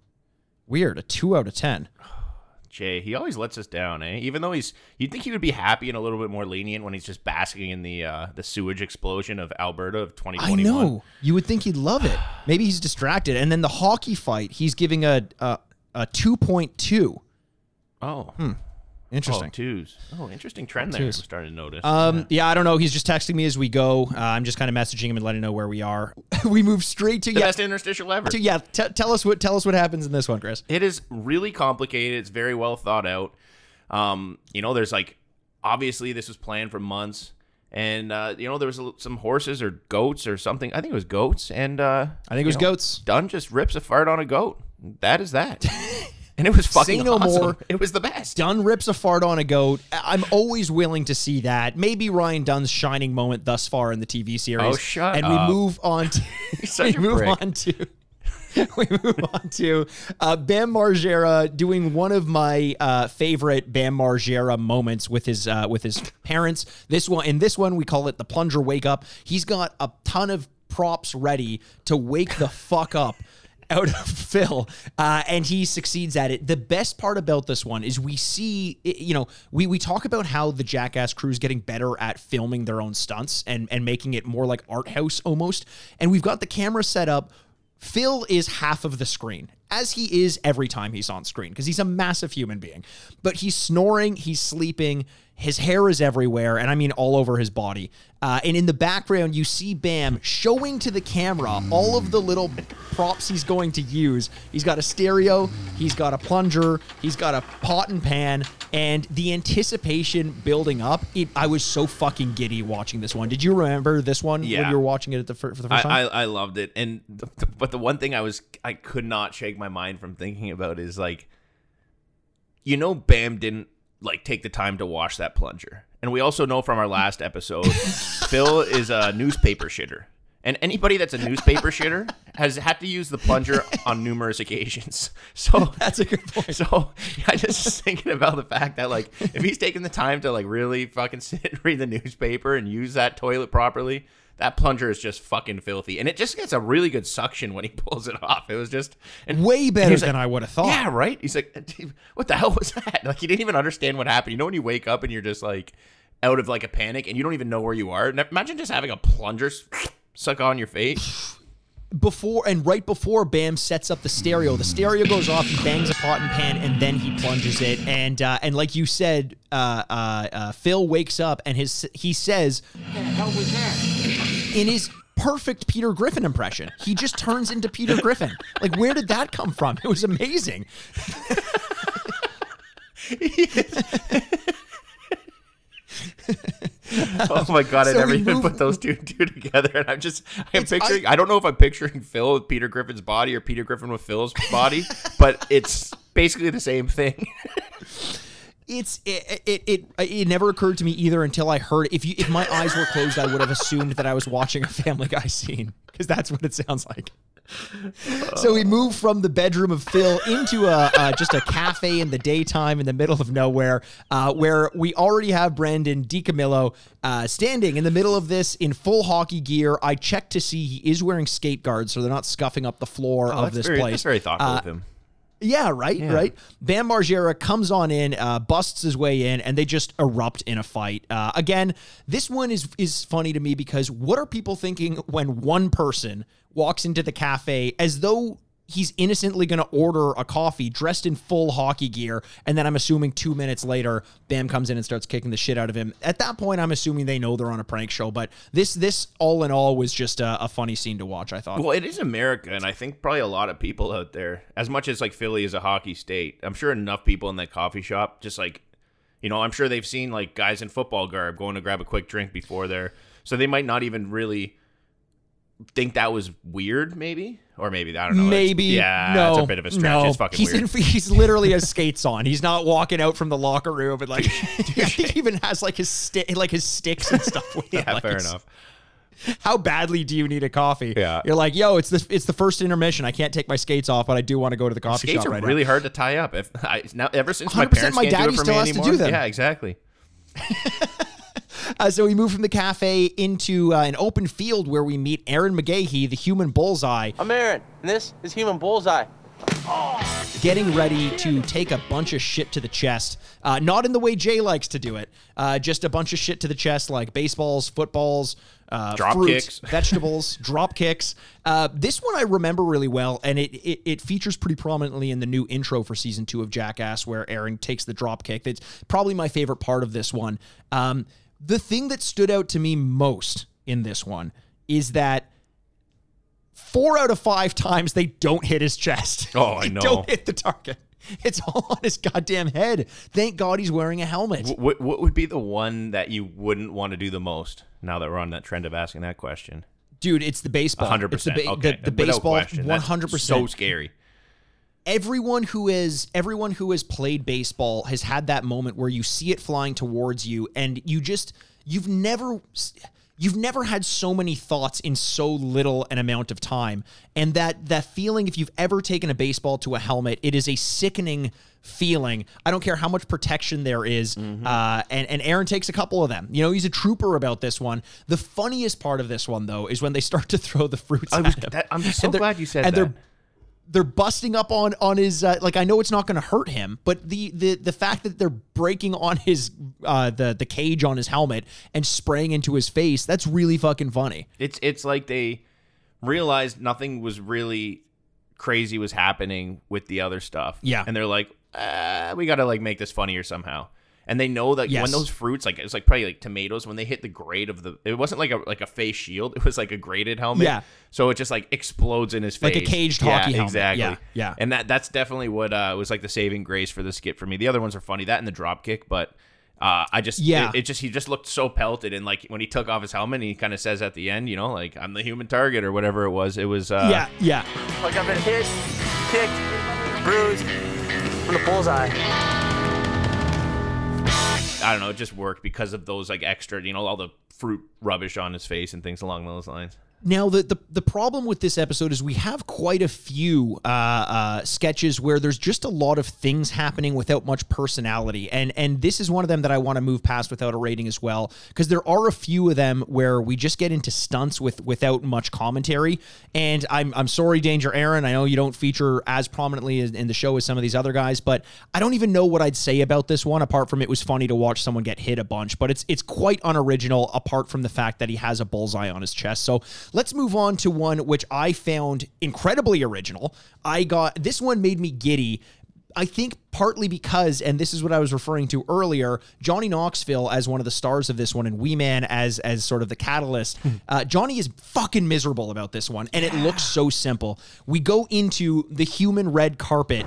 [SPEAKER 3] Weird, a two out of ten. <sighs>
[SPEAKER 5] Jay, he always lets us down, eh? Even though he's, you'd think he would be happy and a little bit more lenient when he's just basking in the uh, the sewage explosion of Alberta of 2021.
[SPEAKER 3] I
[SPEAKER 5] 2021.
[SPEAKER 3] know. You would think he'd love it. <sighs> Maybe he's distracted. And then the hockey fight, he's giving a a, a two point two.
[SPEAKER 5] Oh,
[SPEAKER 3] Hmm. Interesting.
[SPEAKER 5] Oh, twos. Oh, interesting trend there. I'm starting to notice.
[SPEAKER 3] Um, yeah, I don't know. He's just texting me as we go. Uh, I'm just kind of messaging him and letting him know where we are. <laughs> we move straight to
[SPEAKER 5] the
[SPEAKER 3] yeah,
[SPEAKER 5] best interstitial ever.
[SPEAKER 3] to, yeah. T- tell us what tell us what happens in this one, Chris.
[SPEAKER 5] It is really complicated. It's very well thought out. Um, you know, there's like obviously this was planned for months, and uh, you know there was a- some horses or goats or something. I think it was goats, and uh,
[SPEAKER 3] I think it was
[SPEAKER 5] know,
[SPEAKER 3] goats.
[SPEAKER 5] Dunn just rips a fart on a goat. That is that, <laughs> and it was fucking
[SPEAKER 3] Say no
[SPEAKER 5] awesome.
[SPEAKER 3] more.
[SPEAKER 5] It was the best.
[SPEAKER 3] Dunn rips a fart on a goat. I'm always willing to see that. Maybe Ryan Dunn's shining moment thus far in the TV series.
[SPEAKER 5] Oh, shut
[SPEAKER 3] And
[SPEAKER 5] up.
[SPEAKER 3] we move on to <laughs> <laughs> we move
[SPEAKER 5] prick.
[SPEAKER 3] on to <laughs> we move on to uh, Bam Margera doing one of my uh, favorite Bam Margera moments with his uh, with his parents. This one in this one we call it the plunger wake up. He's got a ton of props ready to wake the fuck up out of Phil, uh, and he succeeds at it. The best part about this one is we see, you know, we we talk about how the Jackass crew is getting better at filming their own stunts and and making it more like art house almost. And we've got the camera set up. Phil is half of the screen, as he is every time he's on screen, because he's a massive human being. But he's snoring, he's sleeping, his hair is everywhere, and I mean all over his body. Uh, and in the background, you see Bam showing to the camera all of the little props he's going to use. He's got a stereo, he's got a plunger, he's got a pot and pan, and the anticipation building up. It, I was so fucking giddy watching this one. Did you remember this one when you were watching it at the, fir- for the
[SPEAKER 5] I,
[SPEAKER 3] first time?
[SPEAKER 5] I, I loved it, and the, but the one thing I was I could not shake my mind from thinking about is like, you know, Bam didn't like take the time to wash that plunger, and we also know from our last episode, <laughs> Phil is a newspaper shitter, and anybody that's a newspaper shitter has had to use the plunger on numerous occasions. <laughs> So <laughs>
[SPEAKER 3] That's a good point.
[SPEAKER 5] So I just was thinking about the fact that like if he's taking the time to like really fucking sit and read the newspaper and use that toilet properly, that plunger is just fucking filthy, and it just gets a really good suction when he <laughs> pulls it off. It was just and
[SPEAKER 3] Way better than
[SPEAKER 5] like,
[SPEAKER 3] I would have thought.
[SPEAKER 5] Yeah, right. He's like, what the hell was that? <laughs> Like he didn't even understand what happened. You know when you wake up and you're just like out of like a panic and you don't even know where you are. Imagine just having a plunger suck on your face.
[SPEAKER 3] Before and right before Bam sets up the stereo, the stereo goes off. He bangs a pot and pan, and then he plunges it. And uh, and like you said, uh, uh, uh, Phil wakes up and his he says, in his perfect Peter Griffin impression, he just turns into Peter Griffin. Like where did that come from? It was amazing. <laughs> <laughs>
[SPEAKER 5] Oh my god, I never even put those two two together. And I'm just I'm
[SPEAKER 3] It's-
[SPEAKER 5] picturing I, don't know if I'm picturing Phil with Peter Griffin's body or Peter Griffin with Phil's body, <laughs> but it's basically the same thing.
[SPEAKER 3] It's it, it it it never occurred to me either until I heard if you if my eyes were closed I would have assumed that I was watching a Family Guy scene because that's what it sounds like. So we move from the bedroom of Phil into a uh, just a cafe in the daytime in the middle of nowhere, uh, where we already have Brandon DiCamillo uh, standing in the middle of this in full hockey gear. I checked to see he is wearing skate guards, so they're not scuffing up the floor
[SPEAKER 5] Oh,
[SPEAKER 3] of this
[SPEAKER 5] very,
[SPEAKER 3] place.
[SPEAKER 5] Very thoughtful
[SPEAKER 3] Uh,
[SPEAKER 5] of him.
[SPEAKER 3] Yeah, right, right. Bam Margera comes on in, uh, busts his way in, and they just erupt in a fight. Uh, again, this one is is funny to me because what are people thinking when one person walks into the cafe as though he's innocently going to order a coffee dressed in full hockey gear, and then I'm assuming two minutes later, Bam comes in and starts kicking the shit out of him. At that point, I'm assuming they know they're on a prank show. But this this all in all was just a, a funny scene to watch. I thought.
[SPEAKER 5] Well, it is America, and I think probably a lot of people out there, as much as like Philly is a hockey state, I'm sure enough people in that coffee shop just like, you know, I'm sure they've seen like guys in football garb going to grab a quick drink before there, so they might not even really think that was weird, maybe, or maybe I don't know. It's-
[SPEAKER 3] Maybe
[SPEAKER 5] yeah,
[SPEAKER 3] no,
[SPEAKER 5] that's a bit of a stretch.
[SPEAKER 3] No,
[SPEAKER 5] It's fucking
[SPEAKER 3] he's
[SPEAKER 5] weird.
[SPEAKER 3] In, <laughs> he's literally has <laughs> skates on. He's not walking out from the locker room and like <laughs> I think he even has like his stick, like his sticks and stuff. With
[SPEAKER 5] yeah,
[SPEAKER 3] Like,
[SPEAKER 5] fair enough.
[SPEAKER 3] How badly do you need a coffee?
[SPEAKER 5] Yeah.
[SPEAKER 3] you're like, yo, it's the it's the first intermission. I can't take my skates off, but I do want to go to the coffee
[SPEAKER 5] Skates
[SPEAKER 3] shop
[SPEAKER 5] are
[SPEAKER 3] right
[SPEAKER 5] really hard to tie up. If I, now, ever since my
[SPEAKER 3] 100%
[SPEAKER 5] parents
[SPEAKER 3] my
[SPEAKER 5] can't do
[SPEAKER 3] daddy
[SPEAKER 5] it for
[SPEAKER 3] still
[SPEAKER 5] me
[SPEAKER 3] has to
[SPEAKER 5] anymore,
[SPEAKER 3] do them.
[SPEAKER 5] yeah, exactly. <laughs>
[SPEAKER 3] Uh, so we move from the cafe into uh, an open field where we meet Ehren McGhehey, the human bullseye,
[SPEAKER 6] I'm Ehren, and this is Human Bullseye.
[SPEAKER 3] getting ready to take a bunch of shit to the chest. Uh, not in the way Jay likes to do it. Uh, just a bunch of shit to the chest, like baseballs, footballs, uh,
[SPEAKER 5] Drop
[SPEAKER 3] fruits,
[SPEAKER 5] kicks. <laughs>
[SPEAKER 3] vegetables, drop kicks. Uh, this one I remember really well, and it, it it features pretty prominently in the new intro for season two of Jackass, where Ehren takes the drop kick. That's probably my favorite part of this one. Um, the thing that stood out to me most in this one is that four out of five times they don't hit his chest.
[SPEAKER 5] Oh, I <laughs> know.
[SPEAKER 3] Don't hit the target. It's all on his goddamn head. Thank God he's wearing a helmet.
[SPEAKER 5] What what would be the one that you wouldn't want to do the most? Now that we're on that trend of asking that question,
[SPEAKER 3] Dude, it's the baseball.
[SPEAKER 5] hundred
[SPEAKER 3] It's the, ba-
[SPEAKER 5] Okay,
[SPEAKER 3] the, the baseball,
[SPEAKER 5] question.
[SPEAKER 3] one
[SPEAKER 5] That's So scary.
[SPEAKER 3] Everyone who is everyone who has played baseball has had that moment where you see it flying towards you, and you just you've never you've never had so many thoughts in so little an amount of time, and that that feeling. If you've ever taken a baseball to a helmet, it is a sickening feeling. I don't care how much protection there is,
[SPEAKER 5] Mm-hmm.
[SPEAKER 3] uh, and and Ehren takes a couple of them. You know, he's a trooper about this one. The funniest part of this one, though, is when they start to throw the fruits.
[SPEAKER 5] I was. That, I'm so glad you said
[SPEAKER 3] and
[SPEAKER 5] that.
[SPEAKER 3] they're they're busting up on on his uh, like I know it's not going to hurt him, but the the the fact that they're breaking on his uh the the cage on his helmet and spraying into his face, that's really fucking funny.
[SPEAKER 5] It's it's like they realized nothing was really crazy was happening with the other stuff.
[SPEAKER 3] Yeah.
[SPEAKER 5] and they're like, uh, we got to like make this funnier somehow. And they know that
[SPEAKER 3] Yes.
[SPEAKER 5] when those fruits, like it's like probably like tomatoes, when they hit the grade of the, it wasn't like a like a face shield. <laughs> It was like a graded helmet.
[SPEAKER 3] Yeah.
[SPEAKER 5] So it just like explodes in his face,
[SPEAKER 3] Like a caged
[SPEAKER 5] yeah,
[SPEAKER 3] hockey helmet.
[SPEAKER 5] Exactly.
[SPEAKER 3] Yeah, yeah.
[SPEAKER 5] And that that's definitely what uh was like the saving grace for the skit for me. The other ones are funny. That and the drop kick, but. Uh, I just
[SPEAKER 3] Yeah.
[SPEAKER 5] it, it just he just looked so pelted and like when he took off his helmet he kind of says at the end you know like I'm the human target or whatever it was it was uh,
[SPEAKER 3] yeah, yeah.
[SPEAKER 6] Like I've been hit, kicked, bruised from the bullseye.
[SPEAKER 5] I don't know, it just worked because of those like extra, you know, all the fruit rubbish on his face and things along those lines.
[SPEAKER 3] Now the, the the problem with this episode is we have quite a few uh, uh, sketches where there's just a lot of things happening without much personality, and and this is one of them that I want to move past without a rating as well because there are a few of them where we just get into stunts with without much commentary. And I'm I'm sorry, Danger Ehren, I know you don't feature as prominently in in the show as some of these other guys, but I don't even know what I'd say about this one apart from it was funny to watch someone get hit a bunch, but it's it's quite unoriginal apart from the fact that he has a bullseye on his chest. So let's move on to one which I found incredibly original. I got this one made me giddy. I think partly because, and this is what I was referring to earlier, Johnny Knoxville as one of the stars of this one, and Wee Man as as sort of the catalyst. Uh, Johnny is fucking miserable about this one, and it looks so simple. We go into the human red carpet,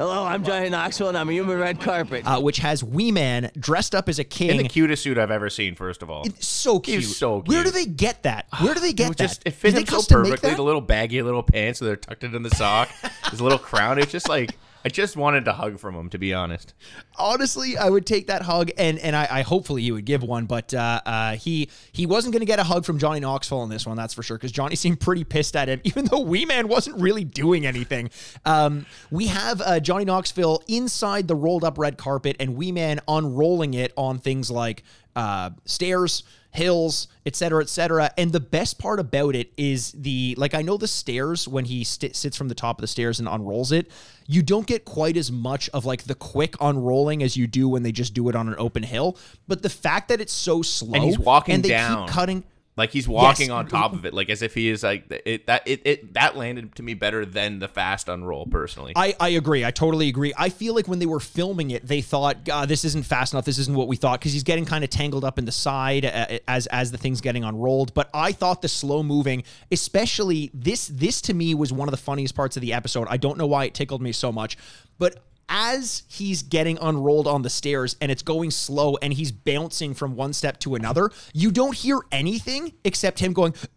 [SPEAKER 6] Hello, I'm Johnny Knoxville, and I'm a human red carpet.
[SPEAKER 3] uh, which has Wee Man dressed up as a kid.
[SPEAKER 5] In
[SPEAKER 3] king.
[SPEAKER 5] the cutest suit I've ever seen, first of all.
[SPEAKER 3] so cute.
[SPEAKER 5] so
[SPEAKER 3] Where do they get that? Where do they <sighs> get
[SPEAKER 5] was
[SPEAKER 3] that?
[SPEAKER 5] just it fit him so perfectly. The little baggy little pants, so they're tucked into the sock. <laughs> His little crown. It's just like I just wanted a hug from him, to be honest.
[SPEAKER 3] honestly, I would take that hug, and and I, I hopefully he would give one, but uh, uh, he he wasn't going to get a hug from Johnny Knoxville on this one, that's for sure, because Johnny <laughs> seemed pretty pissed at him, even though Wee Man wasn't really doing anything. Um, we have uh, Johnny Knoxville inside the rolled up red carpet, and Wee Man unrolling it on things like uh, stairs, hills, etc., etc. And the best part about it is the like I know the stairs when he st- sits from the top of the stairs and unrolls it, you don't get quite as much of like the quick unrolling as you do when they just do it on an open hill. But the fact that it's so slow
[SPEAKER 5] And he's walking
[SPEAKER 3] and they
[SPEAKER 5] down.
[SPEAKER 3] keep cutting.
[SPEAKER 5] Like he's walking
[SPEAKER 3] Yes.
[SPEAKER 5] on top of it, like as if he is like it. That it, it that landed to me better than the fast unroll personally.
[SPEAKER 3] I, I agree. I totally agree. I feel like when they were filming it, they thought, God, this isn't fast enough. This isn't what we thought because he's getting kind of tangled up in the side uh, as as the thing's getting unrolled. But I thought the slow moving, especially this this to me was one of the funniest parts of the episode. I don't know why it tickled me so much, but as he's getting unrolled on the stairs and it's going slow and he's bouncing from one step to another, you don't hear anything except him going. <laughs>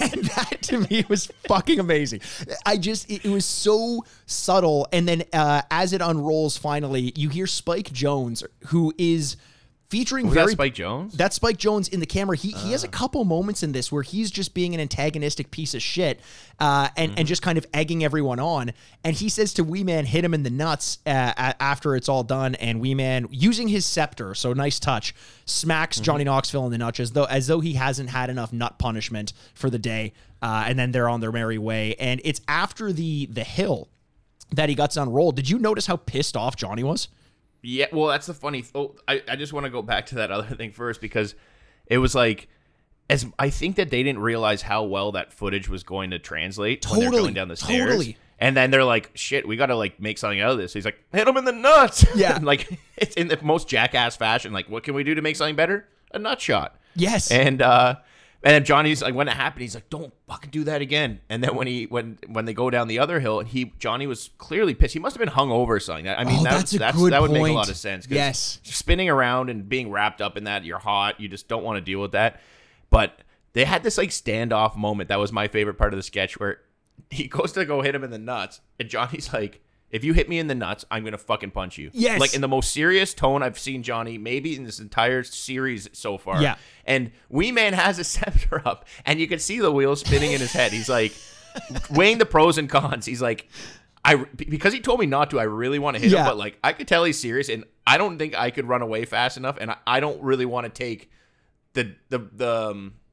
[SPEAKER 3] and that to me was fucking amazing. I just it, it was so subtle, and then uh, as it unrolls, finally you hear Spike Jonze, who is featuring
[SPEAKER 5] Was that Spike Jonze?
[SPEAKER 3] that's Spike Jonze in the camera. He he has a couple moments in this where he's just being an antagonistic piece of shit, uh, and and just kind of egging everyone on. And he says to Wee Man, "Hit him in the nuts." Uh, a- after it's all done, and Wee Man using his scepter, so nice touch, smacks Johnny Knoxville in the nuts as though as though he hasn't had enough nut punishment for the day. Uh, and then they're on their merry way. And it's after the the hill that he gets unrolled. Did you notice how pissed off Johnny was?
[SPEAKER 5] Yeah, well, that's the funny. Oh, I, I just want to go back to that other thing first because it was like, as I think that they didn't realize how well that footage was going to translate when they're
[SPEAKER 3] Totally,
[SPEAKER 5] going down the stairs.
[SPEAKER 3] totally.
[SPEAKER 5] And then they're like, "Shit, we got to like make something out of this." He's like, "Hit him in the nuts." <laughs>
[SPEAKER 3] Yeah.
[SPEAKER 5] like it's in the most jackass fashion. Like, what can we do to make something better? A nut shot.
[SPEAKER 3] Yes.
[SPEAKER 5] And uh, and then Johnny's like, when it happened, he's like, "Don't fucking do that again." And then when he when when they go down the other hill, he Johnny was clearly pissed. He must have been hungover or something. I mean,
[SPEAKER 3] Oh,
[SPEAKER 5] that,
[SPEAKER 3] that's a
[SPEAKER 5] that's that would make a lot of sense.
[SPEAKER 3] Yes.
[SPEAKER 5] spinning around and being wrapped up in that, you're hot. You just don't want to deal with that. But they had this like standoff moment. That was my favorite part of the sketch where he <laughs> goes to go hit him in the nuts, and Johnny's like. If you hit me in the nuts, I'm gonna fucking punch you.
[SPEAKER 3] Yes.
[SPEAKER 5] like in the most serious tone I've seen Johnny maybe in this entire series so far.
[SPEAKER 3] Yeah.
[SPEAKER 5] And Wee Man has a <laughs> scepter up, and you can see the wheels spinning in his head. He's like <laughs> weighing the pros and cons. He's like, I because he told me not to. I really want to hit
[SPEAKER 3] Yeah.
[SPEAKER 5] him, but like I could tell he's serious, and I don't think I could run away fast enough, and I, I don't really want to take the the the um, the.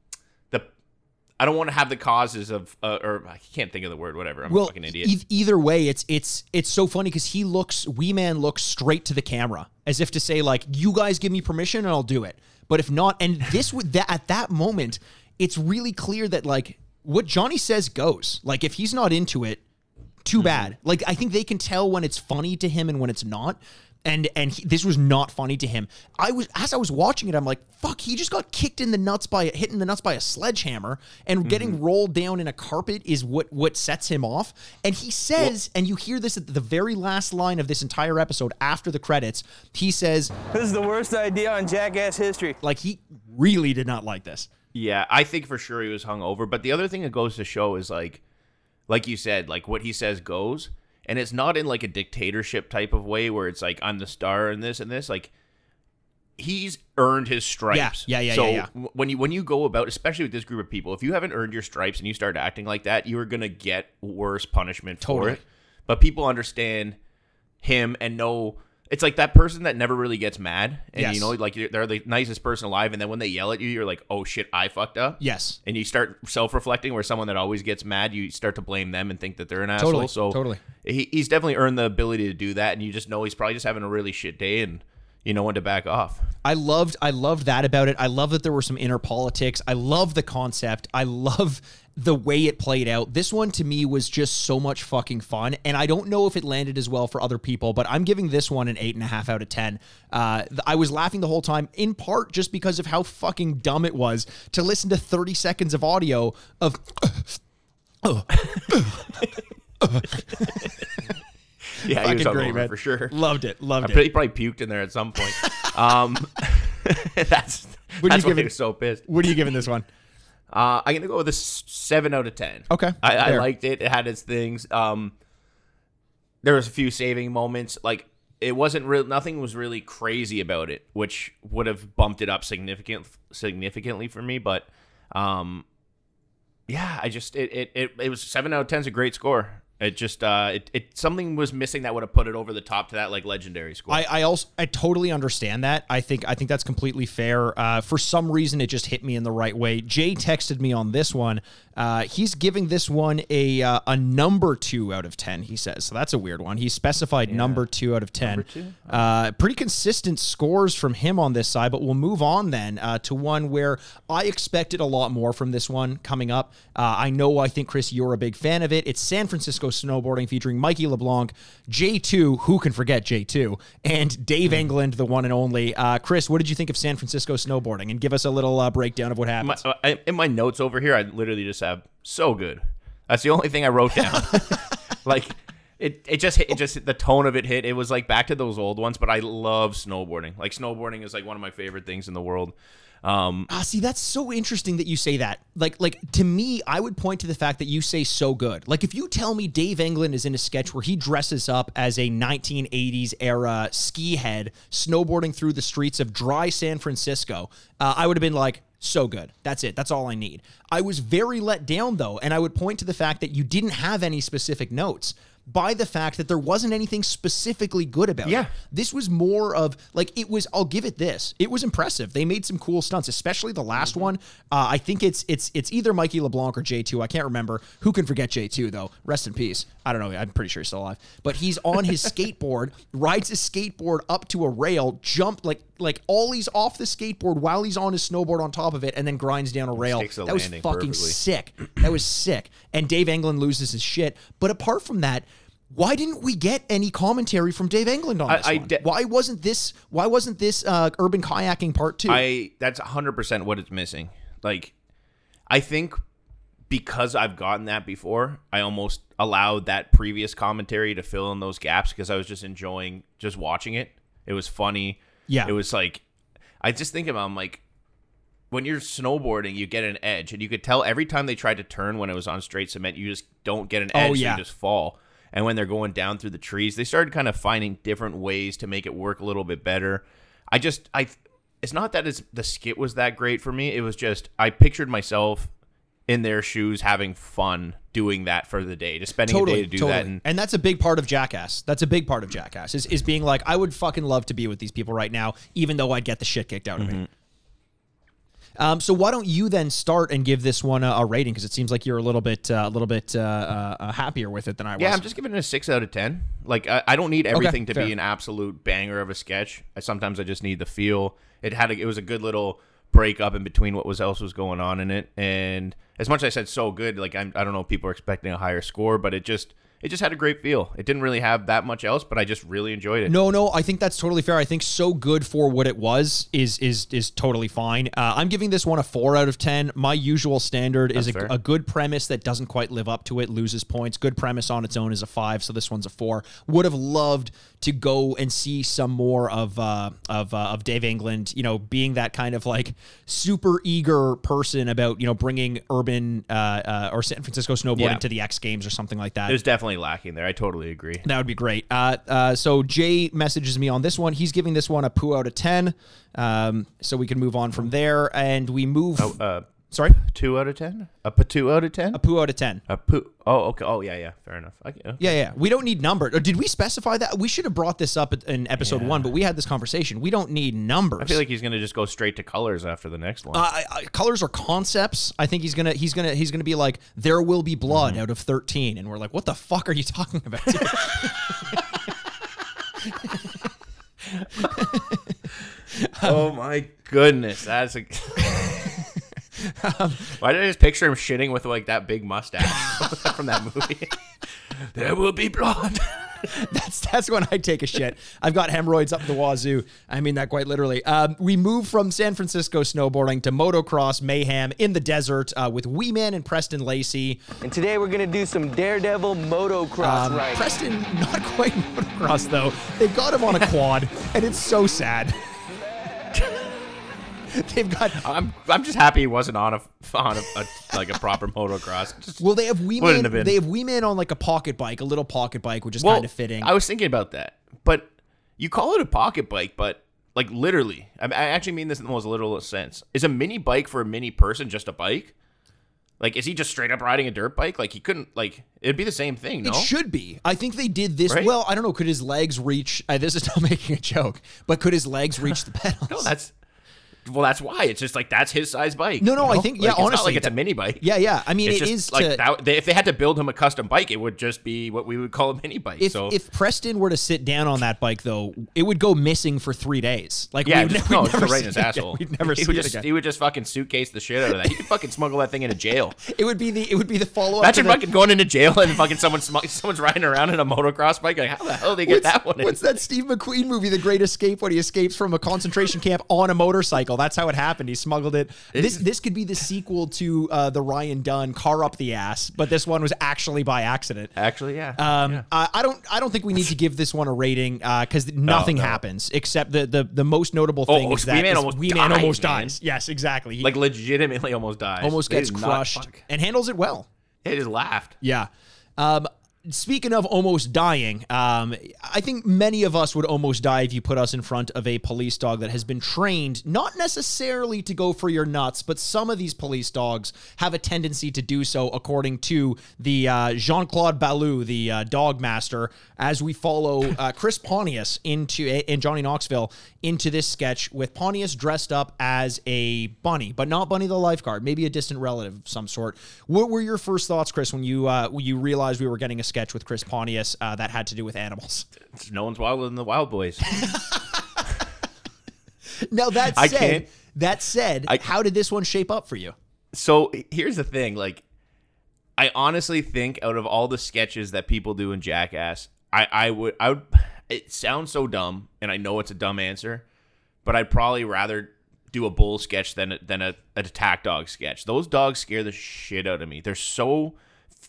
[SPEAKER 5] I don't want to have the causes of, uh, or I can't think of the word. Whatever. I'm a fucking idiot.
[SPEAKER 3] e- either way, it's it's it's so funny because he looks, Wee Man looks straight to the camera as if to say like, "You guys give me permission and I'll do it." But if not, and this would that at that moment, it's really clear that like what Johnny says goes. Like if he's not into it, too
[SPEAKER 5] Mm-hmm.
[SPEAKER 3] bad. Like I think they can tell when it's funny to him and when it's not. And and he, this was not funny to him. I was as I was watching it, I'm like, fuck, he just got kicked in the nuts by hitting the nuts by a sledgehammer, and getting
[SPEAKER 5] Mm-hmm.
[SPEAKER 3] rolled down in a carpet is what what sets him off. And he says, and you hear this at the very last line of this entire episode after the credits. He says,
[SPEAKER 6] This is the worst idea on Jackass history.
[SPEAKER 3] like he really did not like this.
[SPEAKER 5] Yeah, I think for sure he was hungover. But the other thing that goes to show is like, like you said, like what he says goes, and it's not in like a dictatorship type of way where it's like I'm the star and this and this. Like he's earned his stripes.
[SPEAKER 3] Yeah, yeah, yeah,
[SPEAKER 5] So
[SPEAKER 3] yeah, yeah.
[SPEAKER 5] when you when you go about, especially with this group of people, if you haven't earned your stripes and you start acting like that, you are gonna get worse punishment for it. But people understand him and know. It's like that person that never really gets mad, and
[SPEAKER 3] Yes.
[SPEAKER 5] you know, like they're the nicest person alive, and then when they yell at you, you're like, "Oh shit, I fucked up."
[SPEAKER 3] Yes.
[SPEAKER 5] and you start self-reflecting where someone that always gets mad you start to blame them and think that they're an asshole so
[SPEAKER 3] totally.
[SPEAKER 5] he, he's definitely earned the ability to do that and you just know he's probably just having a really shit day and you know when to back off
[SPEAKER 3] I loved I loved that about it. I love that there were some inner politics. I love the concept. I love the way it played out. This one to me was just so much fucking fun. And I don't know if it landed as well for other people, but I'm giving this one an eight and a half out of ten. Uh, I was laughing the whole time, in part just because of how fucking dumb it was to listen to 30 seconds of audio of <laughs>
[SPEAKER 5] yeah he was
[SPEAKER 3] great, man.
[SPEAKER 5] for sure
[SPEAKER 3] loved it. Loved
[SPEAKER 5] I
[SPEAKER 3] it.
[SPEAKER 5] he probably puked in there at some point <laughs> um <laughs> that's
[SPEAKER 3] What
[SPEAKER 5] that's why he was so pissed
[SPEAKER 3] What are you giving this one?
[SPEAKER 5] Uh, I'm gonna go with a seven out of ten.
[SPEAKER 3] Okay,
[SPEAKER 5] I, I liked it. It had its things. Um, there was a few saving moments. Like it wasn't real. Nothing was really crazy about it, which would have bumped it up significant significantly for me. But um, yeah, I just it it it, it was seven out of ten is a great score. It just uh, it, it something was missing that would have put it over the top to that like legendary score.
[SPEAKER 3] I, I also I totally understand that. I think I think that's completely fair. Uh, for some reason, it just hit me in the right way. Jay texted me on this one. Uh, he's giving this one a uh, a number two out of ten. He says so. That's a weird one. He specified number two out of ten. Uh, pretty consistent scores from him on this side. But we'll move on then uh, to one where I expected a lot more from this one coming up. Uh, I know. I think Chris, you're a big fan of it. It's San Francisco snowboarding featuring Mikey LeBlanc, J2. Who can forget J2 and Dave England, the one and only. Uh, Chris, what did you think of San Francisco snowboarding? And give us a little uh, breakdown of what happened.
[SPEAKER 5] uh, in my notes over here, I literally just have so good. That's the only thing I wrote down. <laughs> like it, it just hit. It just hit, the tone of it hit. It was like back to those old ones. But I love snowboarding. Like snowboarding is like one of my favorite things in the world. Um,
[SPEAKER 3] Ah, see, that's so interesting that you say that. Like, like to me, I would point to the fact that you say so good. Like, if you tell me Dave England is in a sketch where he dresses up as a 1980s era ski head snowboarding through the streets of dry San Francisco, uh, I would have been like, so good. That's it. That's all I need. I was very let down though, and I would point to the fact that you didn't have any specific notes by the fact that there wasn't anything specifically good about
[SPEAKER 5] Yeah.
[SPEAKER 3] it. This was more of like it was. I'll give it this. It was impressive. They made some cool stunts, especially the last one. Uh, I think it's it's it's either Mikey LeBlanc or J two. I can't remember. Who can forget J two though? Rest in peace. I don't know. I'm pretty sure he's still alive. But he's on his <laughs> skateboard, rides his skateboard up to a rail, jump like like ollies off the skateboard while he's on his snowboard on top of it, and then grinds down a rail. That was fucking
[SPEAKER 5] perfectly.
[SPEAKER 3] sick. That was sick. And Dave England loses his shit. But apart from that. Why didn't we get any commentary from Dave England on this
[SPEAKER 5] I de-
[SPEAKER 3] why wasn't this? Why wasn't this uh, urban kayaking part two?
[SPEAKER 5] I that's hundred percent what it's missing. Like, I think because I've gotten that before, I almost allowed that previous commentary to fill in those gaps because I was just enjoying just watching it. It was funny.
[SPEAKER 3] Yeah.
[SPEAKER 5] it was like I just think about I'm like when you're snowboarding, you get an edge, and you could tell every time they tried to turn when it was on straight cement, you just don't get an
[SPEAKER 3] Oh,
[SPEAKER 5] edge, so
[SPEAKER 3] yeah.
[SPEAKER 5] you just fall. And when they're going down through the trees, they started kind of finding different ways to make it work a little bit better. I just I it's not that it's, the skit was that great for me. It was just I pictured myself in their shoes having fun doing that for the day, just spending
[SPEAKER 3] totally,
[SPEAKER 5] a day to do
[SPEAKER 3] totally.
[SPEAKER 5] that. And
[SPEAKER 3] And that's a big part of Jackass. That's a big part of Jackass is, is being like, I would fucking love to be with these people right now, even though I'd get the shit kicked out of
[SPEAKER 5] Mm-hmm.
[SPEAKER 3] me. Um, so why don't you then start and give this one a, a rating? Because it seems like you're a little bit, uh, a little bit uh, uh, uh, happier with it than I was.
[SPEAKER 5] Yeah, I'm just giving it a six out of ten. Like I, I don't need everything to
[SPEAKER 3] fair.
[SPEAKER 5] be an absolute banger of a sketch. I, sometimes I just need the feel. It had a, it was a good little break up in between what was else was going on in it. And as much as I said so good, like I'm, I don't know if people are expecting a higher score, but it just it just had a great feel. It didn't really have that much else, but I just really enjoyed it.
[SPEAKER 3] No, no, I think that's totally fair. I think so good for what it was is is is totally fine. Uh, I'm giving this one a four out of ten. My usual standard is a, a good premise that doesn't quite live up to it, loses points. Good premise on its own is a five, so this one's a four. Would have loved to go and see some more of uh, of uh, of Dave England. You know, being that kind of like super eager person about you know bringing urban uh, uh, or San Francisco snowboarding
[SPEAKER 5] Yeah.
[SPEAKER 3] to the X Games or something like that.
[SPEAKER 5] It was definitely lacking there. I totally agree.
[SPEAKER 3] That would be great. Uh, uh, so Jay messages me on this one. He's giving this one a poo out of ten. Um, so we can move on from there, and we move.
[SPEAKER 5] Uh,
[SPEAKER 3] sorry,
[SPEAKER 5] two out of ten. A two out of ten.
[SPEAKER 3] a poo out of ten.
[SPEAKER 5] A poo. Oh, okay. Oh, yeah, yeah. Fair enough. I, okay.
[SPEAKER 3] Yeah, yeah. We don't need numbers. Or did we specify that? We should have brought this up in episode
[SPEAKER 5] Yeah.
[SPEAKER 3] one, but we had this conversation. We don't need numbers.
[SPEAKER 5] I feel like he's gonna just go straight to colors after the next one.
[SPEAKER 3] Uh, I- I- colors are concepts. I think he's gonna he's gonna he's gonna be like there will be blood
[SPEAKER 5] Mm-hmm.
[SPEAKER 3] out of thirteen, and we're like, what the fuck are you talking about? <laughs> <laughs>
[SPEAKER 5] oh my goodness, that's a. <laughs> Why did I just picture him shitting with like that big mustache <laughs> from that movie? <laughs> there will be blood. <laughs>
[SPEAKER 3] That's that's when I take a shit. I've got hemorrhoids up the wazoo. I mean that quite literally. Um, we move from San Francisco snowboarding to motocross mayhem in the desert uh, with Wee Man and Preston Lacey.
[SPEAKER 6] And today we're gonna do some daredevil motocross
[SPEAKER 3] Um. Preston not quite motocross though. They've got him on a quad, and it's so sad. <laughs> They've got
[SPEAKER 5] I'm I'm just happy he wasn't on a on a, a like a proper motocross. Just-
[SPEAKER 3] Well, they have Wee Man.
[SPEAKER 5] have.
[SPEAKER 3] They have Wee Man on like a pocket bike, a little pocket bike, which is
[SPEAKER 5] well,
[SPEAKER 3] kind of fitting.
[SPEAKER 5] I was thinking about that, but you call it a pocket bike, but like literally, I, I actually mean this in the most literal sense. Is a mini bike for a mini person just a bike? Like, is he just straight up riding a dirt bike? Like, he couldn't like it'd be the same thing, no?
[SPEAKER 3] It should be. I think they did this.
[SPEAKER 5] Right?
[SPEAKER 3] Well, I don't know. Could his legs reach? Uh, this is <laughs> not making a joke, but could his legs reach the <laughs> pedals?
[SPEAKER 5] No, that's well, that's why it's just like that's his size bike.
[SPEAKER 3] No, no,
[SPEAKER 5] you
[SPEAKER 3] I
[SPEAKER 5] know?
[SPEAKER 3] think-
[SPEAKER 5] Like,
[SPEAKER 3] yeah,
[SPEAKER 5] it's not
[SPEAKER 3] honestly,
[SPEAKER 5] like it's a mini bike.
[SPEAKER 3] yeah, yeah. I mean,
[SPEAKER 5] it's
[SPEAKER 3] it
[SPEAKER 5] just
[SPEAKER 3] is
[SPEAKER 5] like
[SPEAKER 3] to.
[SPEAKER 5] that. They, if they had to build him a custom bike, it would just be what we would call a mini bike.
[SPEAKER 3] if,
[SPEAKER 5] so
[SPEAKER 3] if Preston were to sit down on that bike, though, it would go missing for three days. Like,
[SPEAKER 5] yeah,
[SPEAKER 3] we'd,
[SPEAKER 5] just, <laughs>
[SPEAKER 3] ne-
[SPEAKER 5] no,
[SPEAKER 3] never
[SPEAKER 5] right in his asshole.
[SPEAKER 3] We'd never <laughs>
[SPEAKER 5] he
[SPEAKER 3] see
[SPEAKER 5] would
[SPEAKER 3] it
[SPEAKER 5] just
[SPEAKER 3] again.
[SPEAKER 5] he would just fucking suitcase the shit out of that. He could fucking smuggle that thing into jail. <laughs>
[SPEAKER 3] It would be the it would be the follow up.
[SPEAKER 5] Imagine fucking going into jail and fucking someone smug- someone's riding around in a motocross bike. Like, how the hell did they get
[SPEAKER 3] What's,
[SPEAKER 5] that one? in?
[SPEAKER 3] what's that Steve McQueen movie, The Great Escape, when he escapes from a concentration camp on a motorcycle? That's how it happened. He smuggled it. This this could be the sequel to uh, the Ryan Dunn car up the ass, but this one was actually by accident.
[SPEAKER 5] Actually, yeah.
[SPEAKER 3] Um,
[SPEAKER 5] yeah.
[SPEAKER 3] I, I don't. I don't think we need to give this one a rating because nothing
[SPEAKER 5] no.
[SPEAKER 3] happens except the the, the most notable
[SPEAKER 5] Oh,
[SPEAKER 3] thing
[SPEAKER 5] oh,
[SPEAKER 3] is
[SPEAKER 5] Wee
[SPEAKER 3] that
[SPEAKER 5] Man
[SPEAKER 3] is
[SPEAKER 5] almost
[SPEAKER 3] Wee Man almost
[SPEAKER 5] man.
[SPEAKER 3] dies. Yes, exactly. He
[SPEAKER 5] like legitimately almost dies.
[SPEAKER 3] almost gets crushed and handles it well.
[SPEAKER 5] They just laughed.
[SPEAKER 3] Yeah. Um, speaking of almost dying, um, I think many of us would almost die if you put us in front of a police dog that has been trained not necessarily to go for your nuts, but some of these police dogs have a tendency to do so, according to the uh, Jean Claude Ballou, the uh, dog master, as we follow uh, Chris Pontius into and Johnny Knoxville into this sketch with Pontius dressed up as a bunny, but not Bunny the lifeguard, maybe a distant relative of some sort. What were your first thoughts, Chris, when you uh, when you realized we were getting a sketch with Chris Pontius uh, that had to do with animals?
[SPEAKER 5] No one's wilder than the Wild Boys. <laughs>
[SPEAKER 3] Now that
[SPEAKER 5] I
[SPEAKER 3] said,
[SPEAKER 5] can't-
[SPEAKER 3] that said,
[SPEAKER 5] I-
[SPEAKER 3] how did this one shape up for you?
[SPEAKER 5] so here's the thing like i honestly think out of all the sketches that people do in jackass i i would i would it sounds so dumb and i know it's a dumb answer but i'd probably rather do a bull sketch than a, than a, an attack dog sketch those dogs scare the shit out of me they're so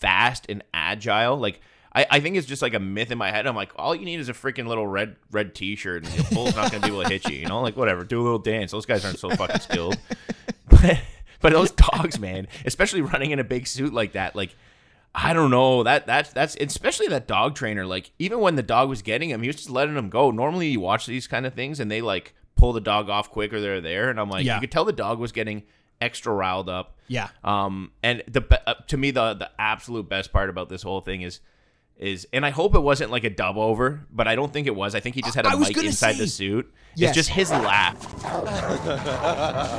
[SPEAKER 5] fast and agile like I, I think it's just like a myth in my head. I'm like, all you need is a freaking little red red T-shirt, and the bull's not gonna be able to hit you. You know, like whatever, do a little dance. Those guys aren't so fucking skilled. <laughs> But but those dogs, man, especially running in a big suit like that, like I don't know that that's that's especially that dog trainer. Like even when the dog was getting him, he was just letting him go. Normally, you watch these kind of things and they like pull the dog off quick or they're there, and I'm like,
[SPEAKER 3] Yeah.
[SPEAKER 5] you could tell the dog was getting extra riled up.
[SPEAKER 3] Yeah.
[SPEAKER 5] Um, and the uh, to me the the absolute best part about this whole thing is. Is and I hope it wasn't like a dub over, but I don't think it was. I think he just had a
[SPEAKER 3] I
[SPEAKER 5] mic inside
[SPEAKER 3] say-
[SPEAKER 5] the suit.
[SPEAKER 3] Yes.
[SPEAKER 5] It's just his laugh. <laughs>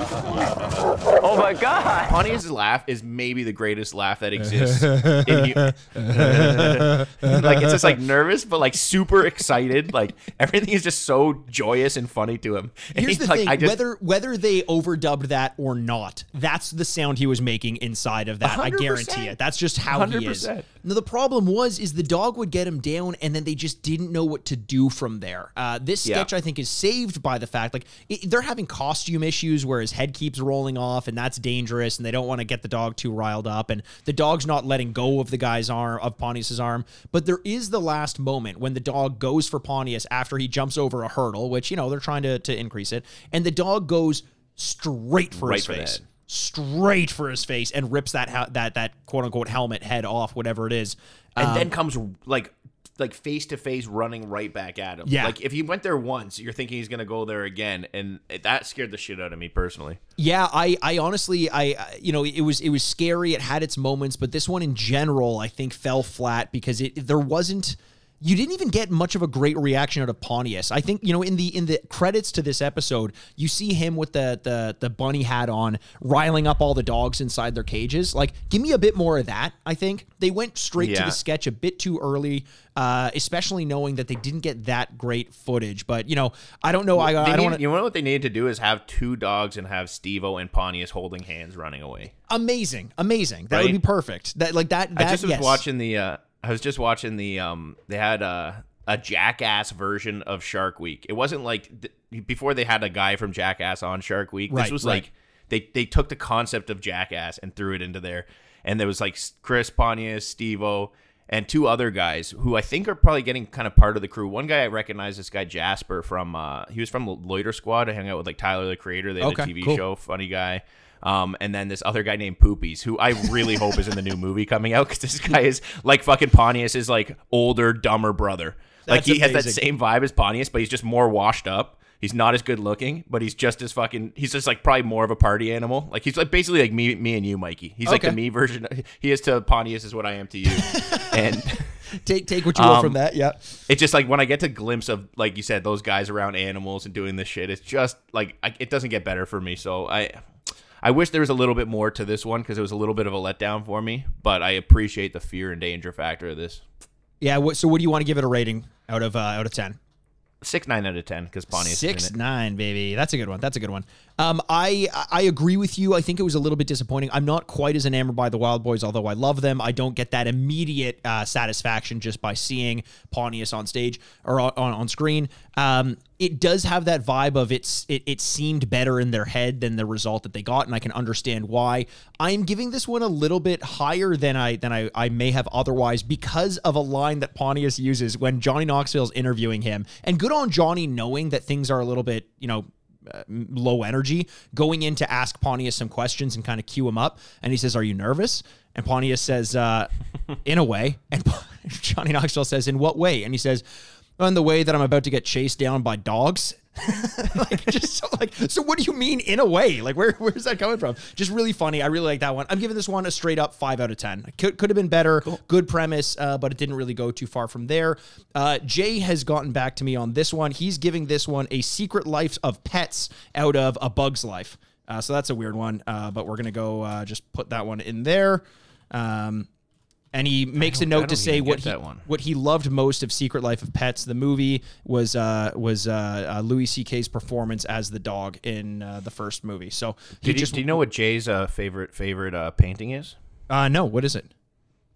[SPEAKER 6] Oh my god!
[SPEAKER 5] Pontius's laugh is maybe the greatest laugh that exists. in hu- <laughs> like it's just like nervous, but like super excited. Like everything is just so joyous and funny to him. And
[SPEAKER 3] Here's the
[SPEAKER 5] like,
[SPEAKER 3] thing:
[SPEAKER 5] I just,
[SPEAKER 3] whether whether they overdubbed that or not, that's the sound he was making inside of that. I
[SPEAKER 5] 100%.
[SPEAKER 3] guarantee it. That's just how he is. Now the problem was is the dog would get him down, and then they just didn't know what to do from there. Uh, this
[SPEAKER 5] Yeah.
[SPEAKER 3] sketch, I think, is saved by the fact like it, they're having costume issues where his head keeps rolling off, and that's dangerous, and they don't want to get the dog too riled up, and the dog's not letting go of the guy's arm of Pontius's arm. But there is the last moment when the dog goes for Pontius after he jumps over a hurdle, which you know they're trying to to increase it, and the dog goes straight for
[SPEAKER 5] Right
[SPEAKER 3] his
[SPEAKER 5] for
[SPEAKER 3] face. Straight for his face and rips that ha- that that quote unquote helmet head off, whatever it is.
[SPEAKER 5] And
[SPEAKER 3] Um,
[SPEAKER 5] then comes like like face to face running right back at him.
[SPEAKER 3] Yeah.
[SPEAKER 5] Like if he went there once, you're thinking he's gonna go there again, and that scared the shit out of me personally.
[SPEAKER 3] Yeah, I, I honestly, I, I- you know, it was, it was scary. It had its moments, but this one in general, I think, fell flat because it there wasn't. You didn't even get much of a great reaction out of Pontius. I think you know in the in the credits to this episode, you see him with the the the bunny hat on, riling up all the dogs inside their cages. Like, give me a bit more of that. I think they went straight to the sketch a bit too early, uh, especially knowing that they didn't get that great footage. But you know, I don't know. I, I don't
[SPEAKER 5] need-
[SPEAKER 3] want to.
[SPEAKER 5] you know what they need to do is have two dogs and have Steve-O and Pontius holding hands running away.
[SPEAKER 3] amazing, amazing. That would be perfect. That like that. that
[SPEAKER 5] I just was
[SPEAKER 3] yes.
[SPEAKER 5] watching the. Uh, I was just watching the. Um, they had a a Jackass version of Shark Week. It wasn't like th- before they had a guy from Jackass on Shark Week.
[SPEAKER 3] Right,
[SPEAKER 5] this was
[SPEAKER 3] right.
[SPEAKER 5] like they they took the concept of Jackass and threw it into there, and there was like Chris Pontius, Steve-O, and two other guys who I think are probably getting kind of part of the crew. One guy I recognize this guy Jasper from uh, he was from Loiter Squad. I hung out with like Tyler the Creator. They had
[SPEAKER 3] Okay,
[SPEAKER 5] a TV
[SPEAKER 3] cool.
[SPEAKER 5] show, funny guy. Um, and then this other guy named Poopies, who I really hope is in the new movie coming out because this guy is like fucking Pontius is like older, dumber brother. Like
[SPEAKER 3] That's
[SPEAKER 5] he has that same vibe as Pontius, but he's just more washed up. He's not as good looking, but he's just as fucking. He's just like probably more of a party animal. Like he's like basically like me, me and you, Mikey. He's like the me version. He is to Pontius is what I am to you, <laughs> and
[SPEAKER 3] Take take what you will
[SPEAKER 5] Um,
[SPEAKER 3] from that. Yeah.
[SPEAKER 5] it's just like when I get to glimpse of like you said those guys around animals and doing this shit. It's just like I, it doesn't get better for me. So I. I wish there was a little bit more to this one because it was a little bit of a letdown for me, but I appreciate the fear and danger factor of this.
[SPEAKER 3] Yeah. What, so what do you want to give it a rating out of uh, out of ten?
[SPEAKER 5] Six nine out of ten because Pontius is in
[SPEAKER 3] Six
[SPEAKER 5] it.
[SPEAKER 3] nine, baby. That's a good one. That's a good one. Um, I I agree with you. I think it was a little bit disappointing. I'm not quite as enamored by the Wild Boys, although I love them. I don't get that immediate uh, satisfaction just by seeing Pontius on stage or on, on, screen. Um, it does have that vibe of it's it, it seemed better in their head than the result that they got, and I can understand why. I am giving this one a little bit higher than I than I, I may have otherwise because of a line that Pontius uses when Johnny Knoxville's interviewing him. And good on Johnny knowing that things are a little bit, you know, low energy, going in to ask Pontius some questions and kind of cue him up. And he says, Are you nervous? And Pontius says, uh, <laughs> In a way. And <laughs> Johnny Knoxville says, In what way? And he says, In the way that I'm about to get chased down by dogs. <laughs> like just so like so what do you mean in a way? Like where where's that coming from? Just really funny. I really like that one. I'm giving this one a straight up five out of ten. Could, could have been better. Good premise uh, but it didn't really go too far from there. Uh, jay has gotten back to me on this one. He's giving this one a secret life of pets out of a bug's life. Uh, so that's a weird one uh, but we're gonna go uh, just put that one in there. Um, and he makes a note to say what he, what he loved most of Secret Life of Pets, the movie, was uh, was uh, uh, Louis C.K.'s performance as the dog in uh, the first movie. So he
[SPEAKER 5] Did you,
[SPEAKER 3] just
[SPEAKER 5] do you know what Jay's uh, favorite favorite uh, painting is?
[SPEAKER 3] uh, no, what is it?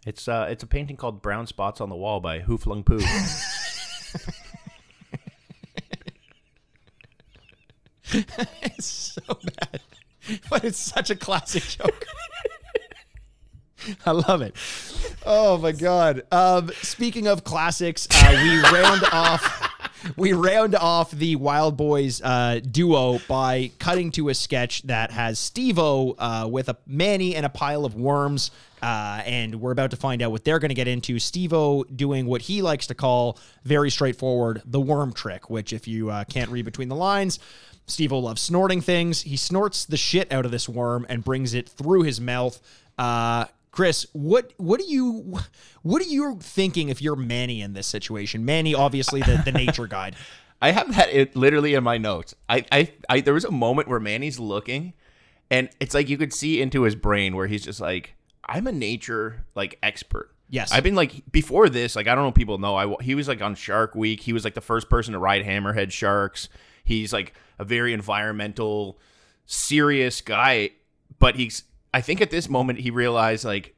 [SPEAKER 5] It's uh, it's a painting called "Brown Spots on the Wall" by Hu Flung Poo. <laughs>
[SPEAKER 3] It's so bad, but it's such a classic joke. <laughs> <laughs> I love it. Oh my god. Um, speaking of classics, uh, we <laughs> round off. We round off the Wild Boys uh, duo by cutting to a sketch that has Steve-O uh, with a Manny and a pile of worms, uh, and we're about to find out what they're going to get into. Steve-O doing what he likes to call very straightforward the worm trick, which, if you uh, can't read between the lines, Steve-O loves snorting things. He snorts the shit out of this worm and brings it through his mouth. Uh, Chris, what what are you what are you thinking if you're Manny in this situation? Manny, obviously the, the nature <laughs> guide.
[SPEAKER 5] I have that it, literally in my notes. I, I, I, there was a moment where Manny's looking, and it's like you could see into his brain where he's just like, "I'm a nature like expert."
[SPEAKER 3] Yes.
[SPEAKER 5] I've been like before this. Like I don't know, if people know. I he was like on Shark Week. He was like the first person to ride hammerhead sharks. He's like a very environmental, serious guy. But he's. I think at this moment he realized like,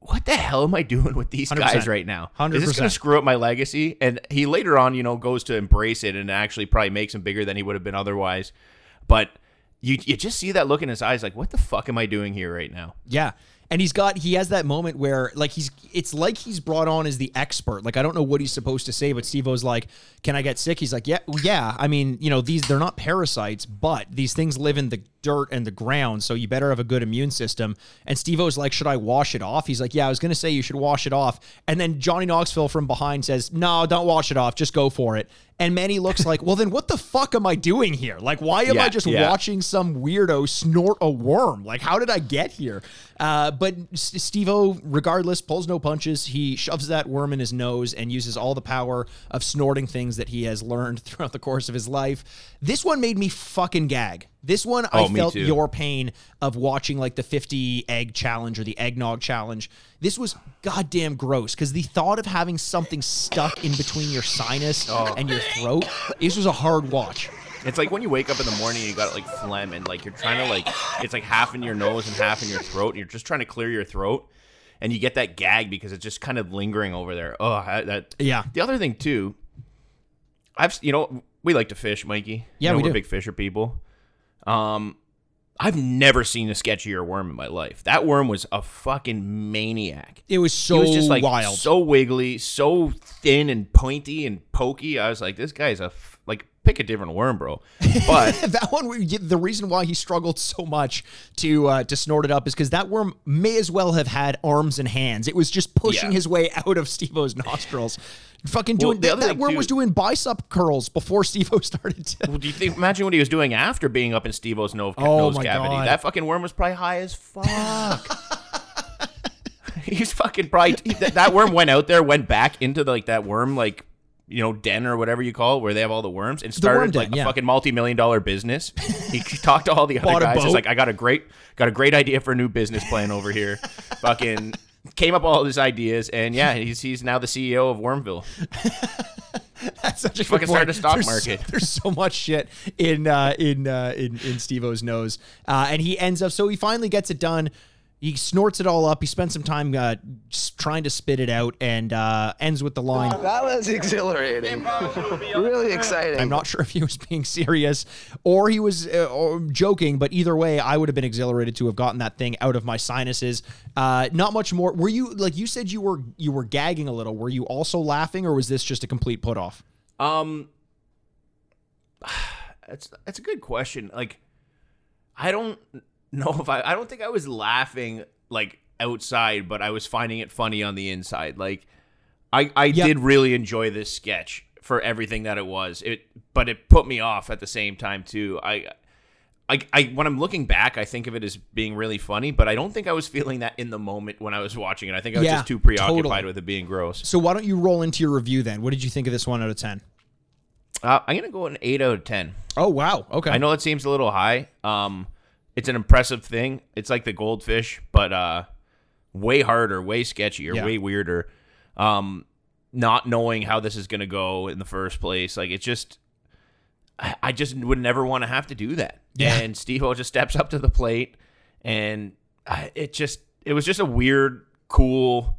[SPEAKER 5] what the hell am I doing with these
[SPEAKER 3] 100%.
[SPEAKER 5] guys right now? 100 Is this going to screw up my legacy? And he later on, you know, goes to embrace it and actually probably makes him bigger than he would have been otherwise. But you you just see that look in his eyes, like, what the fuck am I doing here right now?
[SPEAKER 3] Yeah. And he's got he has that moment where like he's it's like he's brought on as the expert. Like I don't know what he's supposed to say, but Steve-O's like, "Can I get sick?" He's like, "Yeah, yeah. I mean, you know, these they're not parasites, but these things live in the dirt and the ground, so you better have a good immune system." And Steve-O's like, "Should I wash it off?" He's like, "Yeah, I was going to say you should wash it off." And then Johnny Knoxville from behind says, "No, don't wash it off. Just go for it." And Manny looks like, "Well, then what the fuck am I doing here? Like why am I just
[SPEAKER 5] yeah.
[SPEAKER 3] watching some weirdo snort a worm? Like how did I get here?" Uh, but Steve-O, regardless, pulls no punches. He shoves that worm in his nose and uses all the power of snorting things that he has learned <laughs> throughout the course of his life. This one made me fucking gag. This one, I
[SPEAKER 5] Oh,
[SPEAKER 3] felt
[SPEAKER 5] too.
[SPEAKER 3] your pain of watching like the 50 egg challenge or the eggnog challenge. This was goddamn gross because the thought of having something stuck in between your sinus
[SPEAKER 5] Oh.
[SPEAKER 3] and your throat, this was a hard watch.
[SPEAKER 5] It's like when you wake up in the morning, and you got like phlegm, and like you're trying to like, it's like half in your nose and half in your throat, and you're just trying to clear your throat, and you get that gag because it's just kind of lingering over there. Oh, that.
[SPEAKER 3] Yeah.
[SPEAKER 5] The other thing too, I've you know we like to fish, Mikey.
[SPEAKER 3] Yeah,
[SPEAKER 5] You know,
[SPEAKER 3] we
[SPEAKER 5] we're
[SPEAKER 3] do.
[SPEAKER 5] big fisher people. Um, I've never seen a sketchier worm in my life. That worm was a fucking maniac.
[SPEAKER 3] It was so
[SPEAKER 5] he was just like
[SPEAKER 3] wild.
[SPEAKER 5] so wiggly, so thin and pointy and pokey. I was like, this guy's a pick a different worm, bro. <laughs> But
[SPEAKER 3] that one, the reason why he struggled so much to uh, to snort it up is because that worm may as well have had arms and hands. It was just pushing
[SPEAKER 5] Yeah.
[SPEAKER 3] his way <laughs> out of Steve-O's nostrils. Fucking
[SPEAKER 5] Well,
[SPEAKER 3] doing
[SPEAKER 5] the
[SPEAKER 3] that, that
[SPEAKER 5] thing,
[SPEAKER 3] worm
[SPEAKER 5] too-
[SPEAKER 3] was doing bicep curls before <laughs> Steve-O started to.
[SPEAKER 5] Well, do you think? Imagine what he was doing after being up in Steve-O's nose,
[SPEAKER 3] Oh
[SPEAKER 5] nose cavity.
[SPEAKER 3] God.
[SPEAKER 5] That fucking worm was probably high as fuck. He's fucking probably that, that worm went out there, went back into the, like that worm like you know den or whatever you call it, where they have all the worms, and started
[SPEAKER 3] den,
[SPEAKER 5] like a
[SPEAKER 3] yeah.
[SPEAKER 5] fucking multi-million dollar business. <laughs> He talked to all the other guys. He's like, I got a great, got a great idea for a new business plan over here. <laughs> fucking came up with all his ideas, and yeah, he's he's now the CEO of Wormville. <laughs>
[SPEAKER 3] That's such a
[SPEAKER 5] Fucking start a stock
[SPEAKER 3] there's
[SPEAKER 5] market.
[SPEAKER 3] So, there's so much shit in uh, in uh, in in Steve-O's nose, uh, and he ends up. So he finally gets it done. He snorts it all up. He spends some time uh, trying to spit it out, and uh, ends with the line.
[SPEAKER 7] That was exhilarating. really exciting.
[SPEAKER 3] I'm not sure if he was being serious or he was uh, or joking, but either way, I would have been exhilarated to have gotten that thing out of my sinuses. Uh, not much more. Were you like you said you were you were gagging a little? Were you also laughing, or was this just a complete put off?
[SPEAKER 5] Um, <sighs> that's that's a good question. Like, I don't know if I I don't think I was laughing like outside, but I was finding it funny on the inside. Like, I I
[SPEAKER 3] Yep.
[SPEAKER 5] did really enjoy this sketch for everything that it was. It but it put me off at the same time too. I. I, I when I'm looking back, I think of it as being really funny, but I don't think I was feeling that in the moment when I was watching it. I think I was
[SPEAKER 3] Yeah,
[SPEAKER 5] just too preoccupied
[SPEAKER 3] totally.
[SPEAKER 5] with it being gross.
[SPEAKER 3] So why don't you roll into your review then? What did you think of this one out of ten?
[SPEAKER 5] Uh, I'm gonna go an eight out of ten.
[SPEAKER 3] Oh wow, okay.
[SPEAKER 5] I know it seems a little high. Um, it's an impressive thing. It's like the goldfish, but uh, way harder, way sketchier,
[SPEAKER 3] Yeah.
[SPEAKER 5] way weirder. Um, not knowing how this is gonna go in the first place, like it's just, I, I just would never want to have to do that.
[SPEAKER 3] Yeah.
[SPEAKER 5] And Steve-O just steps up to the plate, and I, it just, it was just a weird, cool,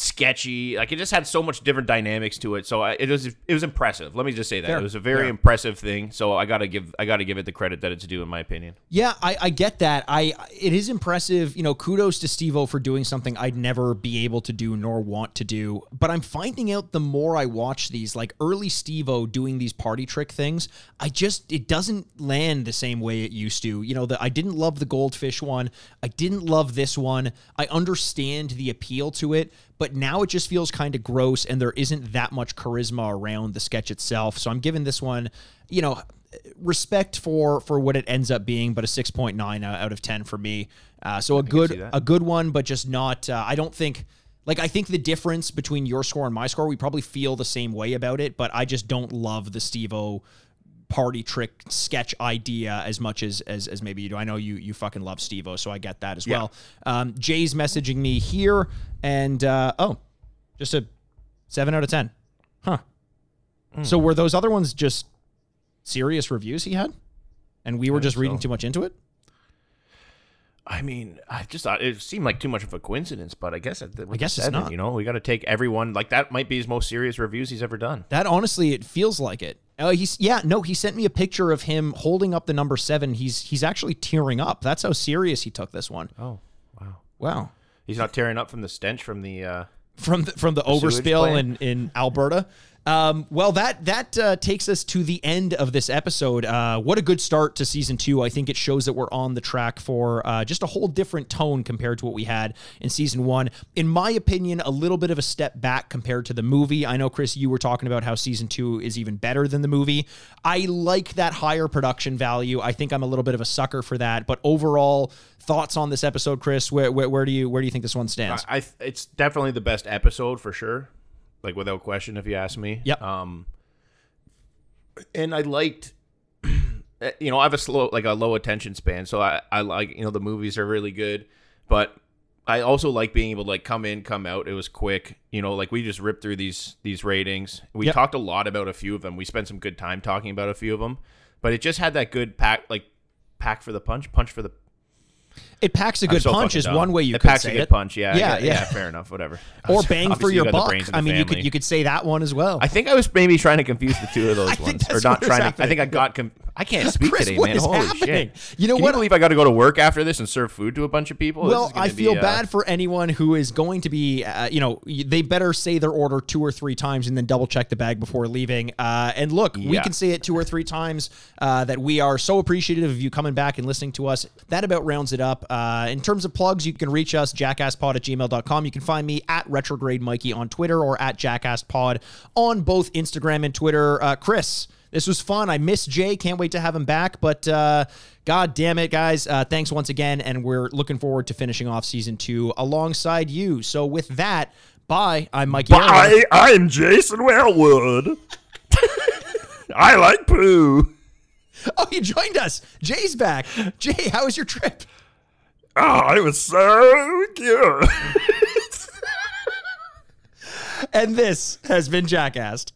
[SPEAKER 5] sketchy. Like it just had so much different dynamics to it. So I, it was, it was impressive. Let me just say that
[SPEAKER 3] Fair.
[SPEAKER 5] it was a very
[SPEAKER 3] Fair.
[SPEAKER 5] impressive thing. So I gotta give, I gotta give it the credit that it's due, in my opinion.
[SPEAKER 3] Yeah, I, I get that. I it is impressive. You know, kudos to Steve-O for doing something I'd never be able to do nor want to do. But I'm finding out the more I watch these, like early Steve-O doing these party trick things, I just it doesn't land the same way it used to. You know, that I didn't love the goldfish one. I didn't love this one. I understand the appeal to it, but now it just feels kind of gross and there isn't that much charisma around the sketch itself. So I'm giving this one, you know, respect for for what it ends up being, but a 6.9 out of 10 for me. Uh, so a good a good one, but just not. Uh, I don't think. Like I think the difference between your score and my score, we probably feel the same way about it, but I just don't love the Steve-O party trick sketch idea as much as as, as maybe you do. I know you you fucking love Steve-O, so I get that as
[SPEAKER 5] Yeah.
[SPEAKER 3] well. Um, Jay's messaging me here, and uh, oh, just a seven out of ten. Huh.
[SPEAKER 5] Hmm.
[SPEAKER 3] So were those other ones just serious reviews he had, and we were just reading
[SPEAKER 5] so.
[SPEAKER 3] too much into it?
[SPEAKER 5] I mean, I just thought it seemed like too much of a coincidence, but I guess it,
[SPEAKER 3] I guess it's not.
[SPEAKER 5] You know, we got to take everyone like that. Might be his most serious reviews he's ever done.
[SPEAKER 3] That honestly, it feels like it. Uh, he's yeah, no, he sent me a picture of him holding up the number seven. He's he's actually tearing up. That's how serious he took this one.
[SPEAKER 5] Oh, wow.
[SPEAKER 3] Wow.
[SPEAKER 5] He's not tearing up from the stench from the. uh
[SPEAKER 3] from the, from the,
[SPEAKER 5] sewage
[SPEAKER 3] overspill in, in Alberta. Um, well, that that uh, takes us to the end of this episode. Uh, what a good start to season two! I think it shows that we're on the track for uh, just a whole different tone compared to what we had in season one. In my opinion, a little bit of a step back compared to the movie. I know, Chris, you were talking about how season two is even better than the movie. I like that higher production value. I think I'm a little bit of a sucker for that. But overall, thoughts on this episode, Chris? Where, where, where do you where do you think this one stands?
[SPEAKER 5] I, I it's definitely the best episode for sure, like without question, if you ask me.
[SPEAKER 3] Yep.
[SPEAKER 5] Um, and I liked, <clears throat> you know, I have a slow, like a low attention span, so I, I like, you know, the movies are really good, but I also like being able to like come in, come out. It was quick, you know, like we just ripped through these these ratings. We
[SPEAKER 3] Yep.
[SPEAKER 5] talked a lot about a few of them. We spent some good time talking about a few of them, but it just had that good pack, like pack for the punch, punch for the
[SPEAKER 3] It packs a good punch is
[SPEAKER 5] dumb.
[SPEAKER 3] one way you
[SPEAKER 5] it
[SPEAKER 3] could
[SPEAKER 5] packs
[SPEAKER 3] say
[SPEAKER 5] a good
[SPEAKER 3] it.
[SPEAKER 5] punch. Yeah,
[SPEAKER 3] Yeah,
[SPEAKER 5] get-
[SPEAKER 3] yeah.
[SPEAKER 5] fair enough. Whatever. <laughs>
[SPEAKER 3] or bang for your
[SPEAKER 5] you
[SPEAKER 3] buck. I mean, you could you could say that one as well.
[SPEAKER 5] I think I was maybe trying to confuse the two of those <laughs> ones, or not trying to. I think I got. Com- I can't <laughs> speak
[SPEAKER 3] Chris,
[SPEAKER 5] today,
[SPEAKER 3] what
[SPEAKER 5] man.
[SPEAKER 3] is
[SPEAKER 5] Holy
[SPEAKER 3] happening?
[SPEAKER 5] shit!
[SPEAKER 3] You know
[SPEAKER 5] Can
[SPEAKER 3] what?
[SPEAKER 5] You believe I got to go to work after this and serve food to a bunch of people? This
[SPEAKER 3] Well,
[SPEAKER 5] is
[SPEAKER 3] I feel
[SPEAKER 5] be, uh,
[SPEAKER 3] bad for anyone who is going to be, uh, you know, they better say their order two or three times and then double check the bag before leaving. Uh, and look, we can say it two or three times uh, that we are so appreciative of you coming back and listening to us. That about rounds it up. Uh, in terms of plugs, you can reach us, jackasspod at gmail.com. You can find me at retrograde Mikey on Twitter or at jackasspod on both Instagram and Twitter. Uh, Chris, this was fun. I miss Jay. Can't wait to have him back. But uh, God damn it, guys. Uh, thanks once again. And we're looking forward to finishing off season two alongside you. So with that, bye. I'm. Aaron.
[SPEAKER 5] Bye, I'm Jason Wellwood. <laughs> I like poo.
[SPEAKER 3] Oh, you joined us. Jay's back. Jay, how was your trip?
[SPEAKER 5] Oh, it was so good. <laughs>
[SPEAKER 3] And this has been Jackassed.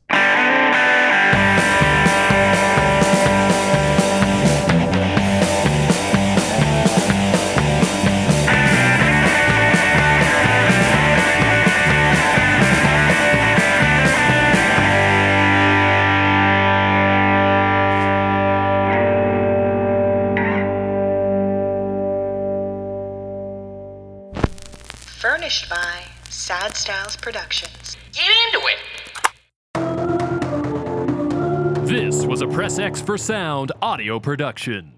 [SPEAKER 1] Furnished by Sad Styles Productions.
[SPEAKER 6] Get into it!
[SPEAKER 8] This was a Press X for Sound audio production.